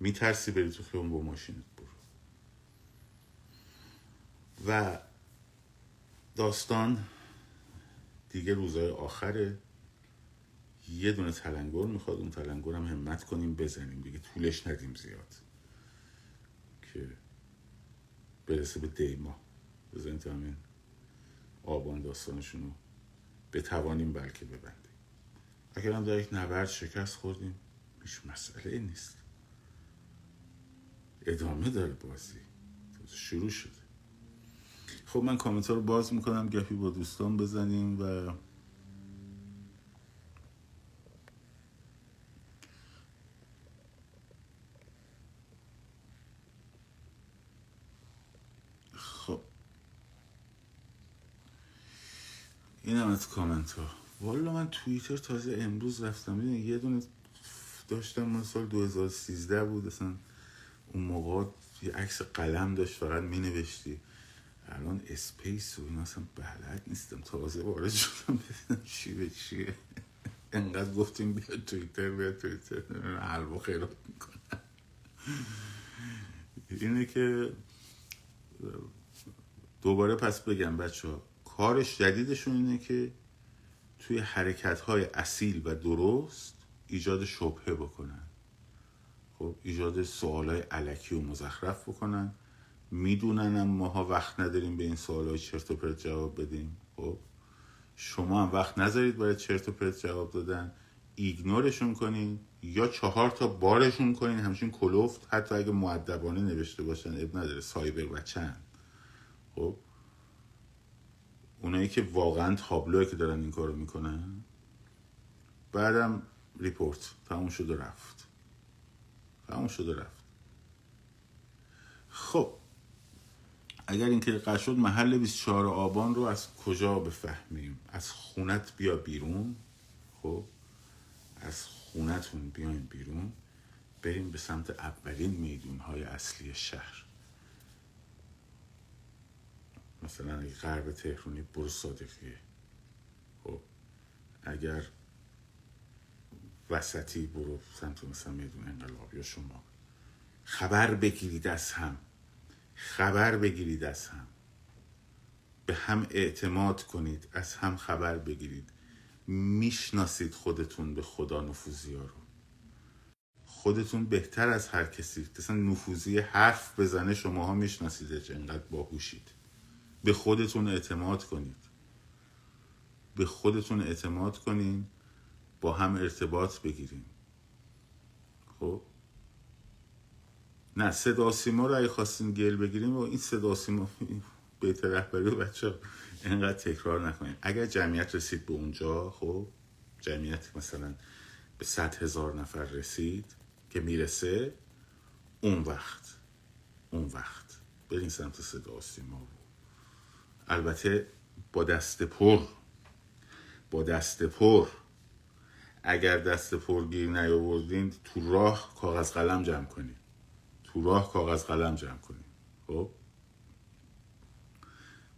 میترسی بری تو خیابون با ماشینت برو. و داستان دیگه روزهای آخره. یه دونه تلنگر می‌خواد اون تلنگر هم همت کنیم بزنیم. دیگه طولش ندیم زیاد. که برسه به دیما. بزنیم تا همین آبان داستانشونو بتوانیم بلکه ببندیم. اگر هم در یک نبرد شکست خوردیم هیچ مسئله نیست. ادامه داره بازی. شروع شده. خب من کامنت رو باز می‌کنم. گپی با دوستان بزنیم و خب این هم از کامنت ها والا من توییتر تازه امروز رفتم. یه دونه داشتم من سال 2013 بود. اصلا اون موقع یه عکس قلم داشت فقط می نوشتی الان اسپیس و این اصلا بلد نیستم. تازه وارد شدم. ببینم چی به چیه. انقدر گفتیم بیا تویتر بیا تویتر حلوا خیرات می‌کنم اینه که دوباره پس بگم بچه ها کارش جدیدشون اینه که توی حرکت های اصیل و درست ایجاد شبهه بکنن. خب ایجاد سوال های علکی و مزخرف بکنن. می‌دونن ماها وقت نداریم به این سوال های چرت و پرت جواب بدیم. خب شما هم وقت نذارید برای چرت و پرت جواب دادن. ایگنورشون کنین یا چهار تا بارشون کنین. همچین کلوفت حتی اگه معدبانه نوشته باشن اب نداره سایبر و چند. خب اونایی که واقعا تابلوه که دارن این کارو می‌کنن. بعدم ریپورت. تموم شد و رفت. تموم شد و رفت. خب اگر اینکه قرار شد محل 24 آبان رو از کجا بفهمیم؟ از خونت بیا بیرون. خب از خونتون بیاین بیرون. بریم به سمت اولین میدون های اصلی شهر. مثلا اگه غرب تهرونی برو صادقیه. خب اگر وسطی برو سمت مثلا میدون انقلاب یا شما خبر بگیرید از هم. خبر بگیرید از هم. به هم اعتماد کنید از هم خبر بگیرید. می‌شناسید خودتون به خدا نفوذی ها رو. خودتون بهتر از هر کسی. مثلا نفوذی حرف بزنه شماها می‌شناسید انقدر باهوشید. به خودتون اعتماد کنید. به خودتون اعتماد کنین با هم ارتباط بگیریم خب؟ نه صدا سیما رو اگه خواستین گل بگیریم و این صدا سیما بهتر رهبری و بچه اینقدر تکرار نکنیم اگر جمعیت رسید به اونجا خب؟ جمعیت مثلا به صد هزار نفر رسید که می‌رسه اون وقت اون وقت برین سمت صدا سیما. البته با دست پر با دست پر. اگر دست پر گیر نیاوردین تو راه کاغذ قلم جمع کنید تو راه کاغذ قلم جمع کنید خب؟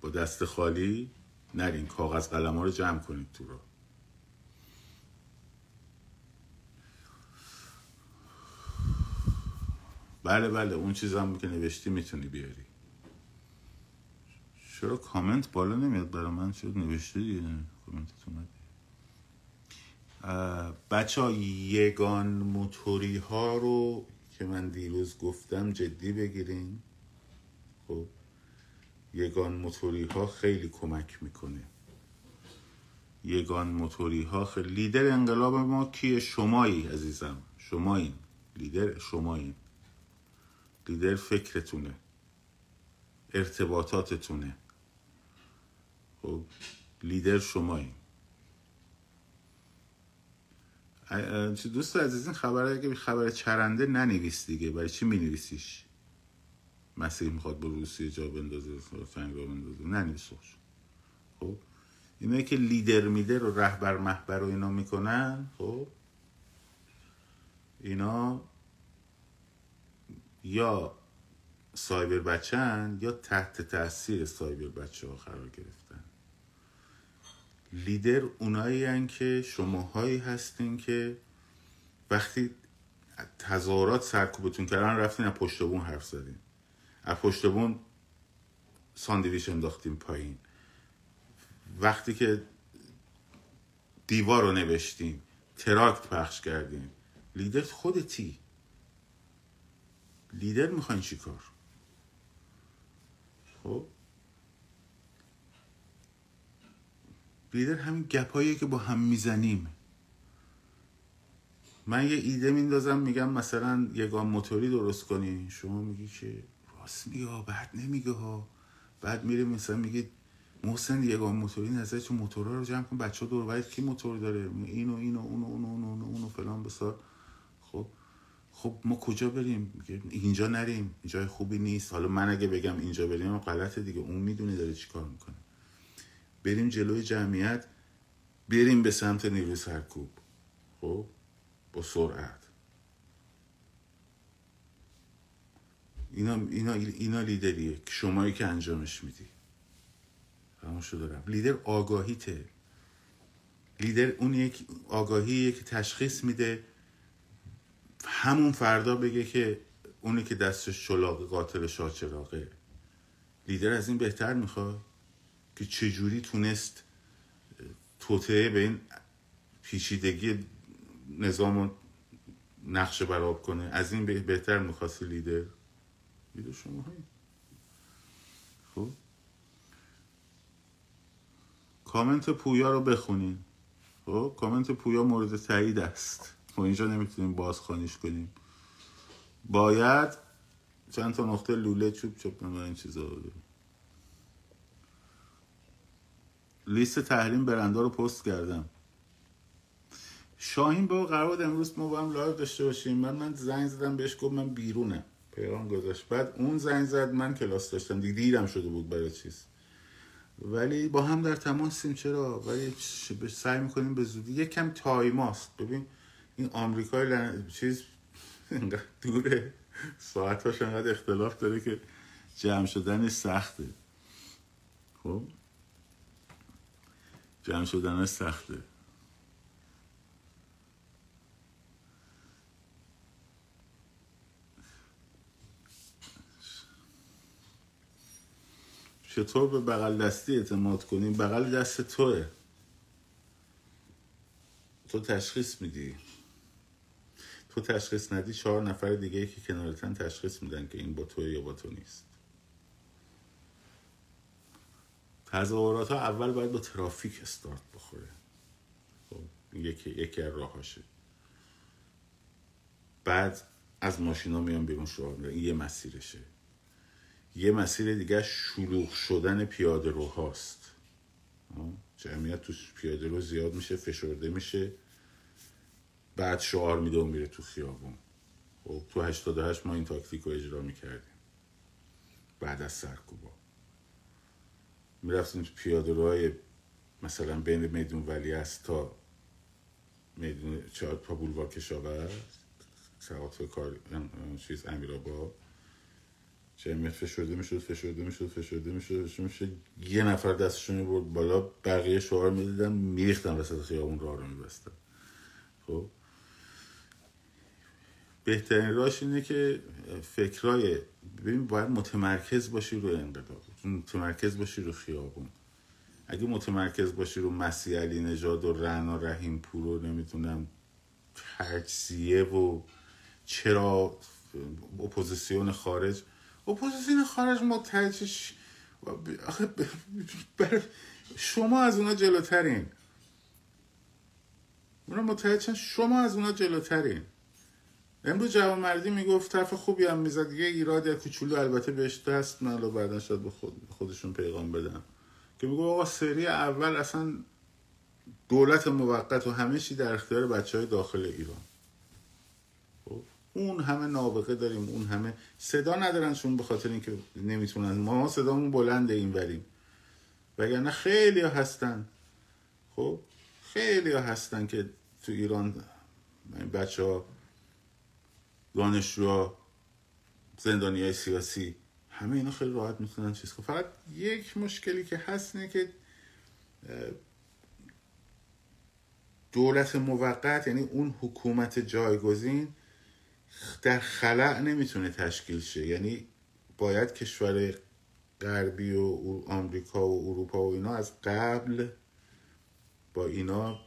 با دست خالی نرین کاغذ قلم ها رو جمع کنید تو راه. بله بله اون چیزم که نوشتی می‌تونی بیاری. چرا کامنت بالا نمیاد؟ برای من شد نوشته دیگه؟ کامنتتون بچه ها یگان موتوری ها رو که من دیروز گفتم جدی بگیرین. خب یگان موتوری ها خیلی کمک می‌کنه. یگان موتوری ها خیلی لیدر انقلاب ما کیه؟ شمایی عزیزم. شمایین لیدر شمایین لیدر فکرتونه. ارتباطاتتونه. خب لیدر شمایین دوست عزیز این خبر اگه خبر چرنده ننویس دیگه. برای چی می نویسیش مسیح می‌خواد با روسیه جا بندازه فنگ را بندازه. ننویس خب اینه که لیدر میدر و رهبر محبر و اینا می‌کنن خب اینا یا سایبر بچن یا تحت تاثیر سایبر بچه ها قرار گرفتن. لیدر اونایی هن که شماهایی هستین که وقتی تظاهرات سرکوبتون کردن رفتین از پشت بون حرف زدین. از پشت بون ساندویچ انداختیم پایین. وقتی که دیوار رو نوشتیم تراکت پخش کردیم لیدر خودتی. لیدر می‌خواین چی کار؟ خب؟ لیدر همین گپاییه که با هم می‌زنیم. من یه ایده میندازم میگم مثلا یگان موتوری درست کنی. شما میگی که راست میگه ها بعد نمیگه ها. بعد میره مثلا میگه محسن یگان موتوری نظر تو موتورها رو جمع کن. بچه دور باید کی موتور داره؟ اینو اینو اونو اونو اونو اونو, اونو فلان بسار. خب خب ما کجا بریم؟ اینجا نریم. اینجا خوبی نیست. حالا من اگه بگم اینجا بریم غلطه دیگه. اون می‌دونه داره چی کار می‌کنه. بریم جلوی جمعیت بریم به سمت نیروی سرکوب. خب؟ با سرعت. اینا, اینا, اینا لیدریه. که شمایی که انجامش میدی. شده دارم لیدر آگاهیته. لیدر اون یک آگاهیه که تشخیص میده. همون فردا بگه که اونی که دستش چلاق قاتل شاچراغه لیدر از این بهتر می‌خواد؟ که چجوری تونست توطعه به این پیچیدگی نظام نقش براب کنه؟ از این بهتر می‌خواستی لیدر؟ لیدر شما هایی خب. کامنت پویا رو بخونین. خب کامنت پویا مورد تایید است. ما اینجا نمی‌تونیم بازخوانیش کنیم. باید چند تا نقطه لوله چوب چوب این چیزا لیست تحریم برنده رو پست کردم. شاهین با قرار امروز ما با هم live داشته باشیم. من من زنگ زدم بهش گفت من بیرونم پیغام گذاشت. بعد اون زنگ زد من کلاس داشتم. دیگه دیرم شده بود برای چیز. ولی با هم در تماسیم. چرا؟ ولی سعی می‌کنیم به زودی. یکم time هاست ببین این آمریکای لن... چیز دوره. ساعتاش انقدر اختلاف داره که جمع شدن سخته. خب؟ جمع شدن سخته. چطور به بغل دستی اعتماد کنیم بغل دست توه. تو تشخیص میدی. تو تشخیص ندی چهار نفر دیگه که کنارتن تشخیص میدن که این با تو یا با تو نیست. تظاهرات ها اول باید با ترافیک استارت بخوره. خب یکی یکی از راهاشه. بعد از ماشینا میان بیرون شعار این یه مسیرشه. یه مسیر دیگه شلوغ شدن پیاده روهاست جمعیت تو پیاده رو زیاد میشه فشرده میشه. بعد شعار میده و میره تو خیابون. خب تو 88 ما این تاکتیک رو اجرا می‌کردیم. بعد از سرکوبا. می‌رفتیم تو پیاده روهای مثلا بین میدون ولی است تا میدون چهار تا بولوار کشاورز سوات کار چیز امیرآباد جمعیت فشرده می‌شد فشرده می‌شد فشرده می‌شد فشرده می‌شد. یه نفر دستشون برد بالا بقیه شعار می‌دیدن میریختن وسط خیابون راه رو میبستن. خب. بهترین راش اینه که فکرای ببین باید متمرکز باشی رو انقلاب. متمرکز باشی رو خیابون. اگه متمرکز باشی رو مسیح علی نژاد و رعنا رحیم پور و نمی‌تونم تجزیه و چرا اپوزیسیون خارج. اپوزیسیون خارج متحدش شما از اونا جلوترین. اونا متحدشن شما از اونا جلوترین. امروز جوان مردی می‌گفت طرف خوبی هم می‌زد یه ایراد یا کوچولو البته بهش دست من رو بعدا شاید به خود خودشون پیغام بدم که میگو آقا سری اول اصلا دولت موقت و همه چی در اختیار بچه های داخل ایران. خب، اون همه نابغه داریم اون همه صدا ندارن چون به خاطر اینکه نمی‌تونن. ما صدامون بلنده این بریم وگرنه خیلی ها هستن. خب؟ خیلی ها هستن که تو ایران بچه ها دانشجو زندانی های سیاسی همه اینا خیلی راحت می‌تونن چیز کنن. فقط یک مشکلی که هست اینه که دولت موقت یعنی اون حکومت جایگزین در خلع نمی‌تونه تشکیل شه. یعنی باید کشور غربی و آمریکا و اروپا و اینا از قبل با اینا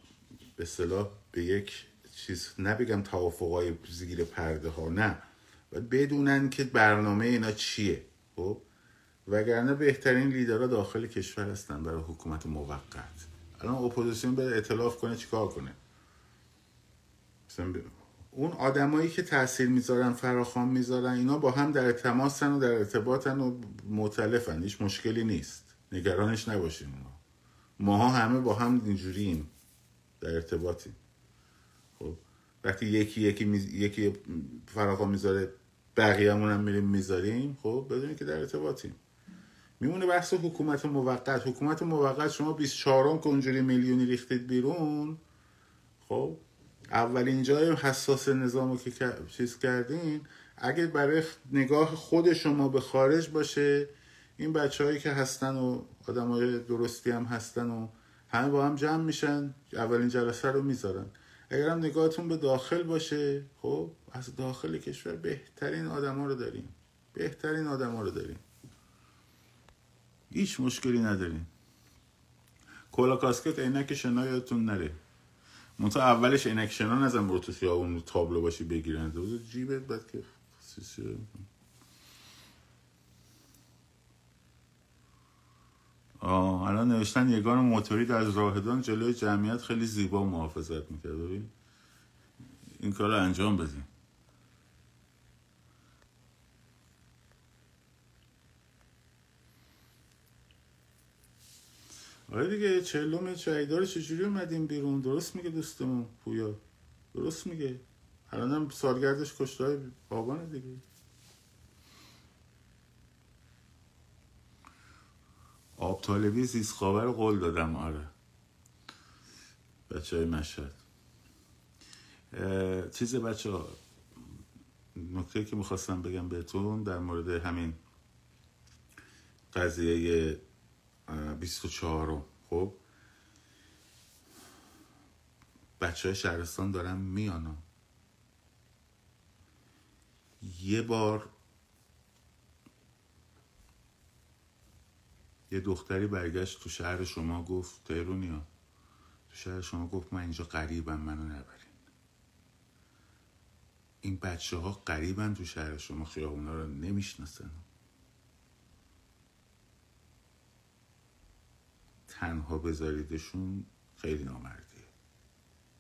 به صلاح به یک چیز نبگم توافقای زیر پرده ها نه. و بدونن که برنامه اینا چیه خب؟ وگرنه بهترین لیدرها داخل کشور هستن برای حکومت موقت. الان اپوزیسیون به اطلاف کنه چیکار کنه؟ مثلا اون آدمایی که تاثیر می‌ذارن فراخوان می‌ذارن اینا با هم در تماسن و در ارتباطن و معتلفن هیچ مشکلی نیست. نگرانش نباشین اونا ماها همه با هم اینجوریم در ارتباطیم. وقتی یکی یکی میز... یکی فراخوان می‌ذاره بقیه‌مون هم میریم می‌ذاریم خب بدونی که در ارتباطیم. میمونه بحث حکومت موقت. حکومت موقت شما 24 که اونجوری میلیونی ریختید بیرون خب اولین جای حساس نظام که چیز کردین اگه برای نگاه خود شما به خارج باشه این بچه هایی که هستن و آدم های درستی هم هستن و همه با هم جمع میشن اولین جلسه رو می‌ذارن. اگر هم نگاهتون به داخل باشه خب از داخل کشور بهترین آدم ها رو داریم. بهترین آدم ها رو داریم. هیچ مشکلی نداریم. کلا کاسکت عینک شنا یادتون نره. منتها اولش عینک شنا نزن برو تو خیابون تابلو باشی بگیرن. جیبت بعد که آه الان نوشتن یگان موتوری از راهدان جلوی جمعیت خیلی زیبا محافظت می‌کرد. این کار رو انجام بدیم آره دیگه چهلم شهیدار چجوری اومدیم بیرون؟ درست میگه دوستمون پویا. درست میگه. الان هم سالگردش کشتای بابانه دیگه. آب طالبی زیست خاور قول دادم آره. بچه های مشهد چیز بچه ها نکته که می‌خواستم بگم بهتون در مورد همین قضیه 24 خب؟ بچه های شهرستان دارن میان یه بار یه دختری برگشت تو شهر شما گفت تهرونیا تو شهر شما گفت من اینجا قریبم منو نبرین. این بچه ها قریبن تو شهر شما خیابونا رو نمی‌شناسن. تنها بذاریدشون خیلی نامردیه.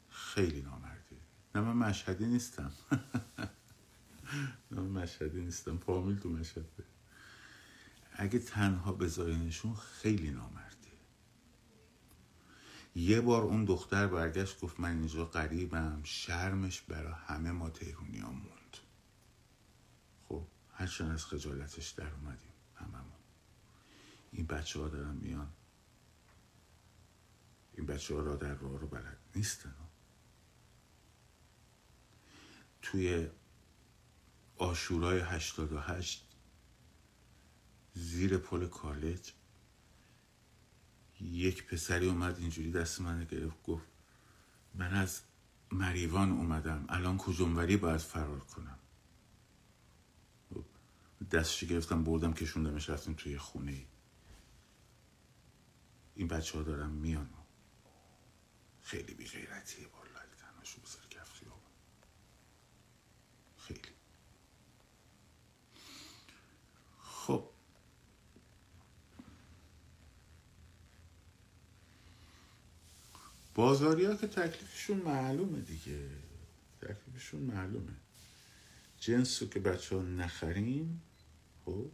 خیلی نامردیه. نه من مشهدی نیستم. نه من مشهدی نیستم. فامیل تو مشهده اگه تنها بذارینشون خیلی نامردیه. یه بار اون دختر برگشت گفت من اینجا قریبم شرمش برای همه ما تهرونی ها موند. خب هرچند از خجالتش در اومدیم هممون. این بچه ها دارن میان. این بچه ها را در راه رو بلد نیستن. توی آشورای هشتاد و هشت زیر پل کالج. یک پسری اومد اینجوری دست من گرفت گفت من از مریوان اومدم الان کجونوری باید فرار کنم. دستشی گرفتم بردم کشوندمش رفتیم توی خونه. این بچه ها دارم میان. خیلی بی غیرتیه بالا خیابون. خیلی خب بازاری ها که تکلیفشون معلومه دیگه. تکلیفشون معلومه. جنس رو که بچه ها نخریم خب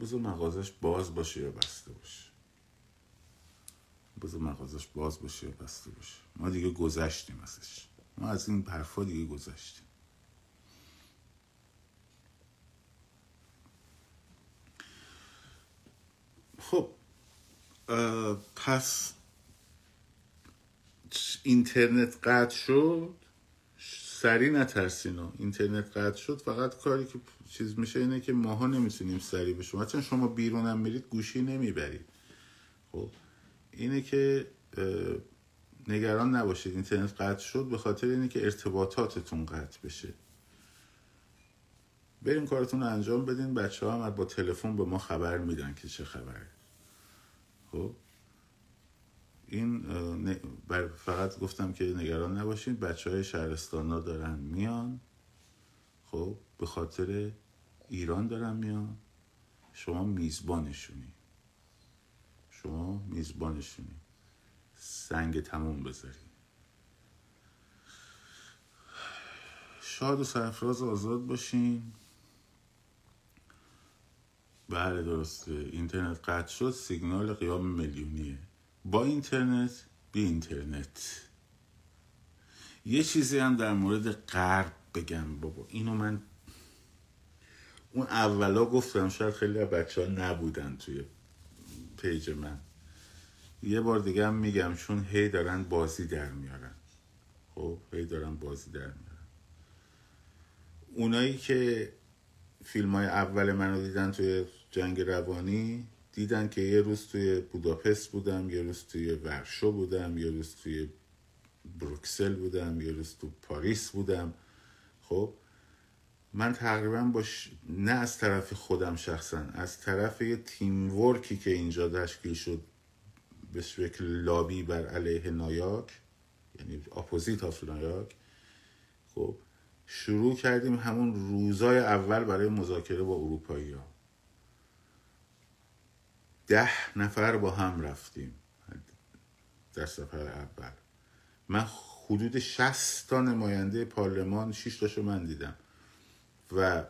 بذار مغازش باز باشه یا بسته باشه. بذار مغازش باز باشه یا بسته باشه. ما دیگه گذشتیم ازش. ما از این حرفا دیگه گذشتیم. خب پس اینترنت قطع شد سری نترسینا اینترنت قطع شد. فقط کاری که چیز میشه اینه که ماها نمی‌تونیم سری بشیم. چون شما بیرونم میرید گوشی نمی‌برید. خب اینه که نگران نباشید. اینترنت قطع شد به خاطر اینه که ارتباطاتتون قطع بشه. بریم کارتون رو انجام بدین. بچه ها هم با تلفن به ما خبر میدن که چه خبره. خب؟ این فقط گفتم که نگران نباشین بچه های شهرستان ها دارن میان. خب به خاطر ایران دارن میان. شما میزبانشونی. شما میزبانشونی. سنگ تموم بذاریم شاد و سرفراز آزاد باشین. بله درسته. اینترنت قطع شد سیگنال قیام میلیونیه. با اینترنت بی اینترنت. یه چیزی هم در مورد غرب بگم بابا. اینو من اون اولا گفتم شاید خیلی بچه ها نبودن توی page من. یه بار دیگه هم میگم چون هی دارن بازی در میارن. خب هی دارن بازی در میارن. اونایی که فیلم های اول منو دیدن توی جنگ روانی دیدن که یه روز توی بوداپست بودم یه روز توی ورشو بودم یه روز توی بروکسل بودم یه روز تو پاریس بودم. خب من تقریبا باش نه از طرف خودم شخصا از طرف یه تیم ورکی که اینجا تشکیل شد به شکل لابی بر علیه نایاک یعنی opposite of نایاک. خب شروع کردیم همون روزای اول برای مذاکره با اروپایی ها ده نفر با هم رفتیم در سفر اول. من حدود 60 تا نماینده پارلمان 6 تاشو من دیدم. و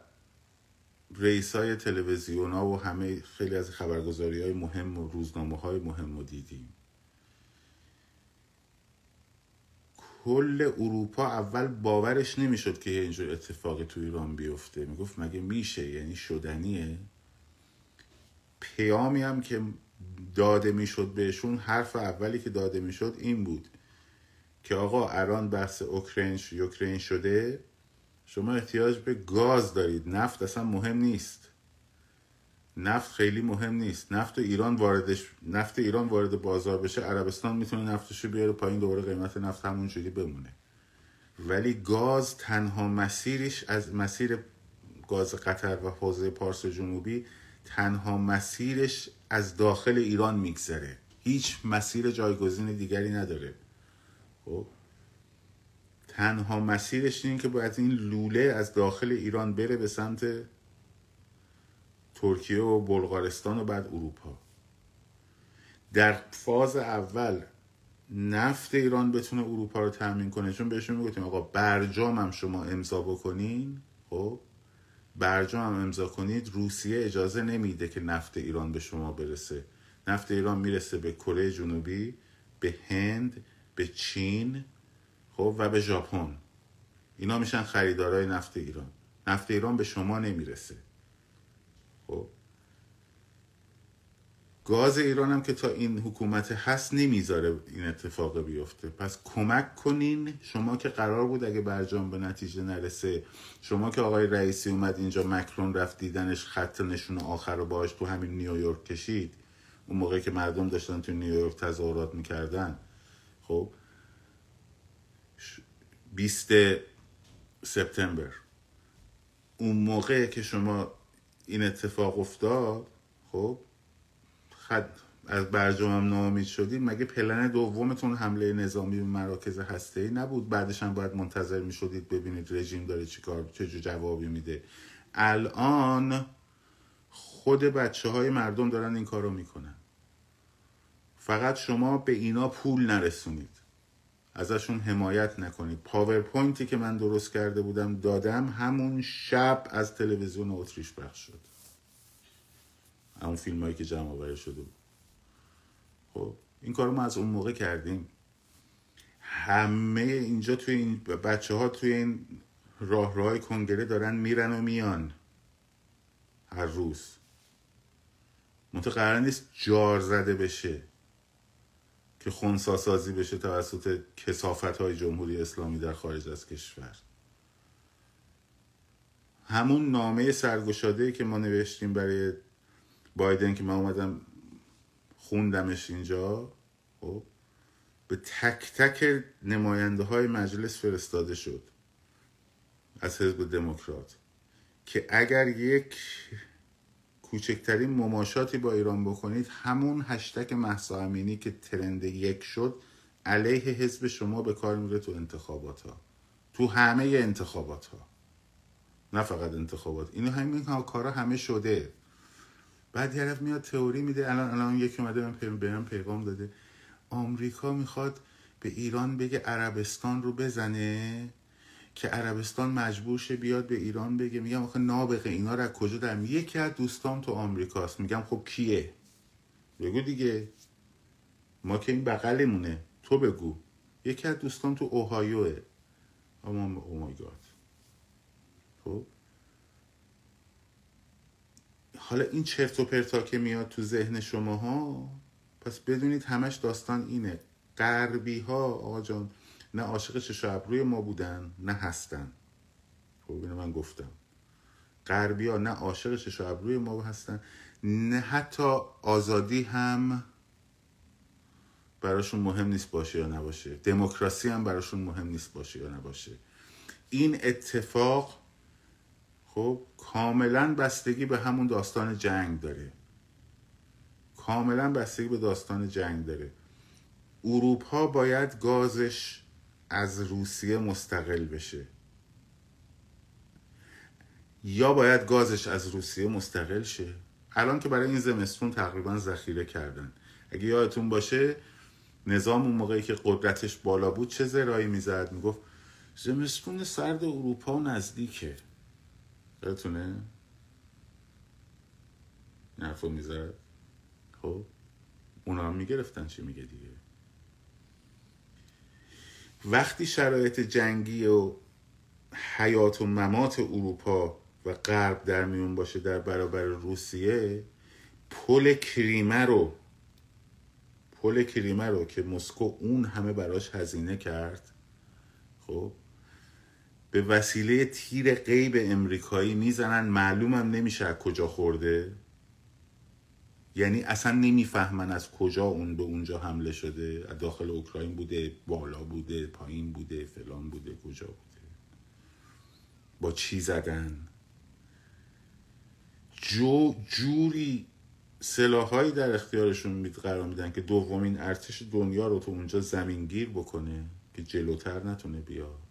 رئیس های تلویزیون ها و همه خیلی از خبرگزاری های مهم و روزنامه های مهم رو دیدیم. کل اروپا اول باورش نمی‌شد که اینجور اتفاقی تو ایران بیفته. می‌گفت مگه میشه؟ یعنی شدنیه؟ پیامی هم که داده می‌شد بهشون حرف اولی که داده می‌شد این بود که آقا الان بحث اوکراین اوکراین شده شما احتیاج به گاز دارید. نفت اصلا مهم نیست. نفت خیلی مهم نیست. نفت ایران واردش نفت ایران وارد بازار بشه عربستان می‌تونه نفتش رو بیاره پایین دوباره قیمت نفت همونجوری بمونه. ولی گاز تنها مسیرش از مسیر گاز قطر و حوزه پارس جنوبی تنها مسیرش از داخل ایران میگذره. هیچ مسیر جایگزین دیگری نداره. خب؟ تنها مسیرش این که باید این لوله از داخل ایران بره به سمت ترکیه و بلغارستان و بعد اروپا. در فاز اول نفت ایران بتونه اروپا رو تامین کنه چون بهشون می‌گفتیم آقا برجام هم شما امضا بکنین. خب؟ برجام هم امضا کنید روسیه اجازه نمیده که نفت ایران به شما برسه. نفت ایران می‌رسه به کره جنوبی به هند به چین خب و به ژاپن. اینا میشن خریدارای نفت ایران. نفت ایران به شما نمی‌رسه. خب گاز ایران هم که تا این حکومت هست نمی‌ذاره این اتفاق بیفته. پس کمک کنین. شما که قرار بود اگه برجام به نتیجه نرسه شما که آقای رئیسی اومد اینجا مکرون رفت دیدنش خط نشون آخر رو باش تو همین نیویورک کشید. اون موقع که مردم داشتن تو نیویورک تظاهرات می‌کردن. خب 20 سپتامبر. اون موقع که شما این اتفاق افتاد خب خد از برجام هم ناامید شدید مگه پلن دومتون حمله نظامی به مراکز هسته ای نبود؟ بعدش هم باید منتظر می شدید ببینید رژیم داره چیکار چه جوابی میده. الان خود بچه های مردم دارن این کارو می‌کنن. فقط شما به اینا پول نرسونید. ازشون حمایت نکنید. PowerPoint ی که من درست کرده بودم دادم همون شب از تلویزیون اتریش پخش شد. همون فیلم هایی که جمع آوری شده بود. خب این کار ما از اون موقع کردیم. همه اینجا توی این بچه ها توی این راه راه کنگره دارن میرن و میان. هر روز. منطقه قرار نیست جار زده بشه که خونسا سازی بشه توسط کسافت های جمهوری اسلامی در خارج از کشور. همون نامه سرگشاده که ما نوشتیم برای بایدن که من اومدم خوندمش اینجا خب؟ به تک تک نماینده های مجلس فرستاده شد از حزب دموکرات که اگر یک کوچکترین مماشاتی با ایران بکنید همون هشتک محسا امینی که ترند یک شد علیه حزب شما به کار میره تو انتخابات ها تو همه انتخابات ها نه فقط انتخابات. اینو همین کارا همه شده. بعد طرف میاد تئوری میده. الان الان یکی اومده من پیغام پیغام داده. آمریکا می‌خواد به ایران بگه عربستان رو بزنه که عربستان مجبور شه بیاد به ایران بگه. میگم آخه نابغه اینا رو از کجا در یکی از دوستان تو آمریکاست میگم خب کیه؟ بگو دیگه. ما که این بغلمونه. تو بگو. یکی از دوستان تو اوهایوه. اما او مای گاد خب؟ حالا این چرت و پرتا که میاد تو ذهن شماها پس بدونید همش داستان اینه. غربی ها آقا جان نه عاشق چش روی ما بودن نه هستن. خب اینو من گفتم. غربی ها نه عاشق چش روی ما هستن نه حتی آزادی هم براشون مهم نیست باشه یا نباشه. دموکراسی هم براشون مهم نیست باشه یا نباشه. این اتفاق خب کاملا بستگی به همون داستان جنگ داره. کاملا بستگی به داستان جنگ داره. اروپا باید گازش از روسیه مستقل بشه. یا باید گازش از روسیه مستقل شه؟ الان که برای این زمستون تقریبا ذخیره کردن. اگه یادتون باشه نظام اون موقعی که قدرتش بالا بود چه زرایی می‌زد؟ می‌گفت زمستون سرد اروپا نزدیکه. یادتونه نرفو می‌زد. خب اونا هم می‌گرفتن چی میگه دیگه. وقتی شرایط جنگی و حیات و ممات اروپا و غرب در میون باشه در برابر روسیه پل کریمه رو پل کریمه رو که مسکو اون همه براش هزینه کرد خب به وسیله تیر غیب امریکایی می‌زنن. معلومم نمیشه از کجا خورده. یعنی اصلا نمی‌فهمن از کجا اون به اونجا حمله شده. از داخل اوکراین بوده بالا بوده پایین بوده فلان بوده کجا بوده. با چی زدن؟ جو جوری سلاحهایی در اختیارشون قرار میدن که دومین ارتش دنیا رو تو اونجا زمینگیر بکنه که جلوتر نتونه بیاد.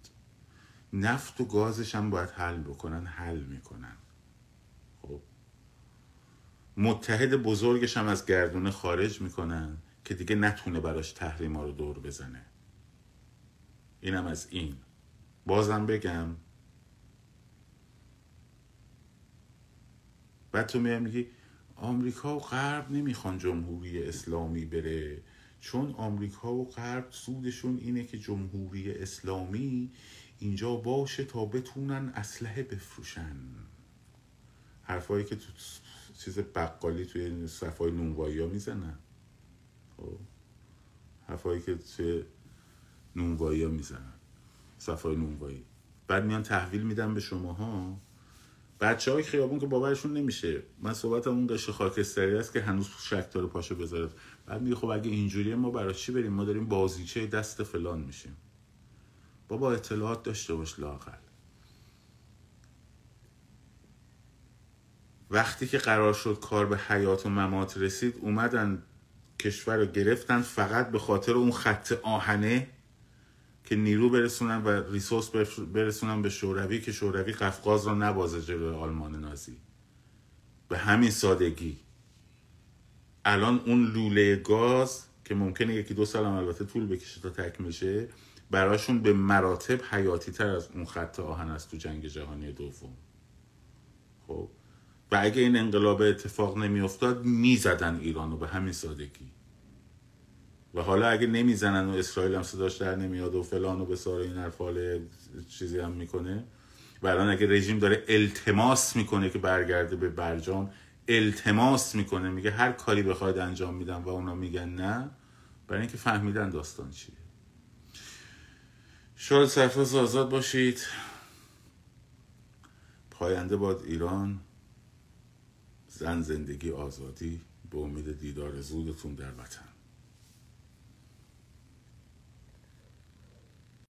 نفت و گازش هم باید حل بکنن حل می‌کنن. خب. متحد بزرگش هم از گردونه خارج می‌کنن که دیگه نتونه براش تحریما رو دور بزنه. اینم از این. بازم بگم. بعد تو میگی میگی آمریکا و غرب نمی‌خوان جمهوری اسلامی بره. چون آمریکا و غرب سودشون اینه که جمهوری اسلامی اینجا باشه تا بتونن اسلحه بفروشن. حرفایی که تو چیز بقالی توی صفای نونوایی ها می‌زنن. خب؟ حرفایی که توی نونوایی ها می‌زنن. صفای نونوایی. بعد میان تحویل میدن به شماها. بچه های خیابون که باورشون نمیشه. من صحبت اون قشه خاکستری است که هنوز شک داره پاشو بذاره. بعد میگه خب اگه اینجوریه ما برای چی بریم؟ ما داریم بازیچه دست فلان میشیم. بابا اطلاعات داشته باش لاقل وقتی که قرار شد کار به حیات و ممات رسید اومدن کشور رو گرفتن فقط به خاطر اون خط آهنه که نیرو برسونن و ریسورس برسونن به شوروی که شوروی قفقاز رو نبازه جلوی آلمان نازی. به همین سادگی. الان اون لوله گاز که ممکنه یکی دو سال هم البته طول بکشه تا شه براشون به مراتب حیاتی تر از اون خط آهن است تو جنگ جهانی دوم. خب؟ و اگه این انقلاب اتفاق نمی افتاد می‌زدن ایرانو به همین سادگی. و حالا اگه نمی‌زنن و اسرائیل هم صداش در نمیاد و فلان و بسار این حرفال چیزی هم می‌کنه. و الان اگه رژیم داره التماس می‌کنه که برگرده به برجام التماس می‌کنه میگه هر کاری بخواید انجام میدم و اونا میگن نه. برای اینکه فهمیدن داستان چیه. شاد سرفراز آزاد باشید. پاینده باد ایران. زن زندگی آزادی. به امید دیدار زودتون در وطن.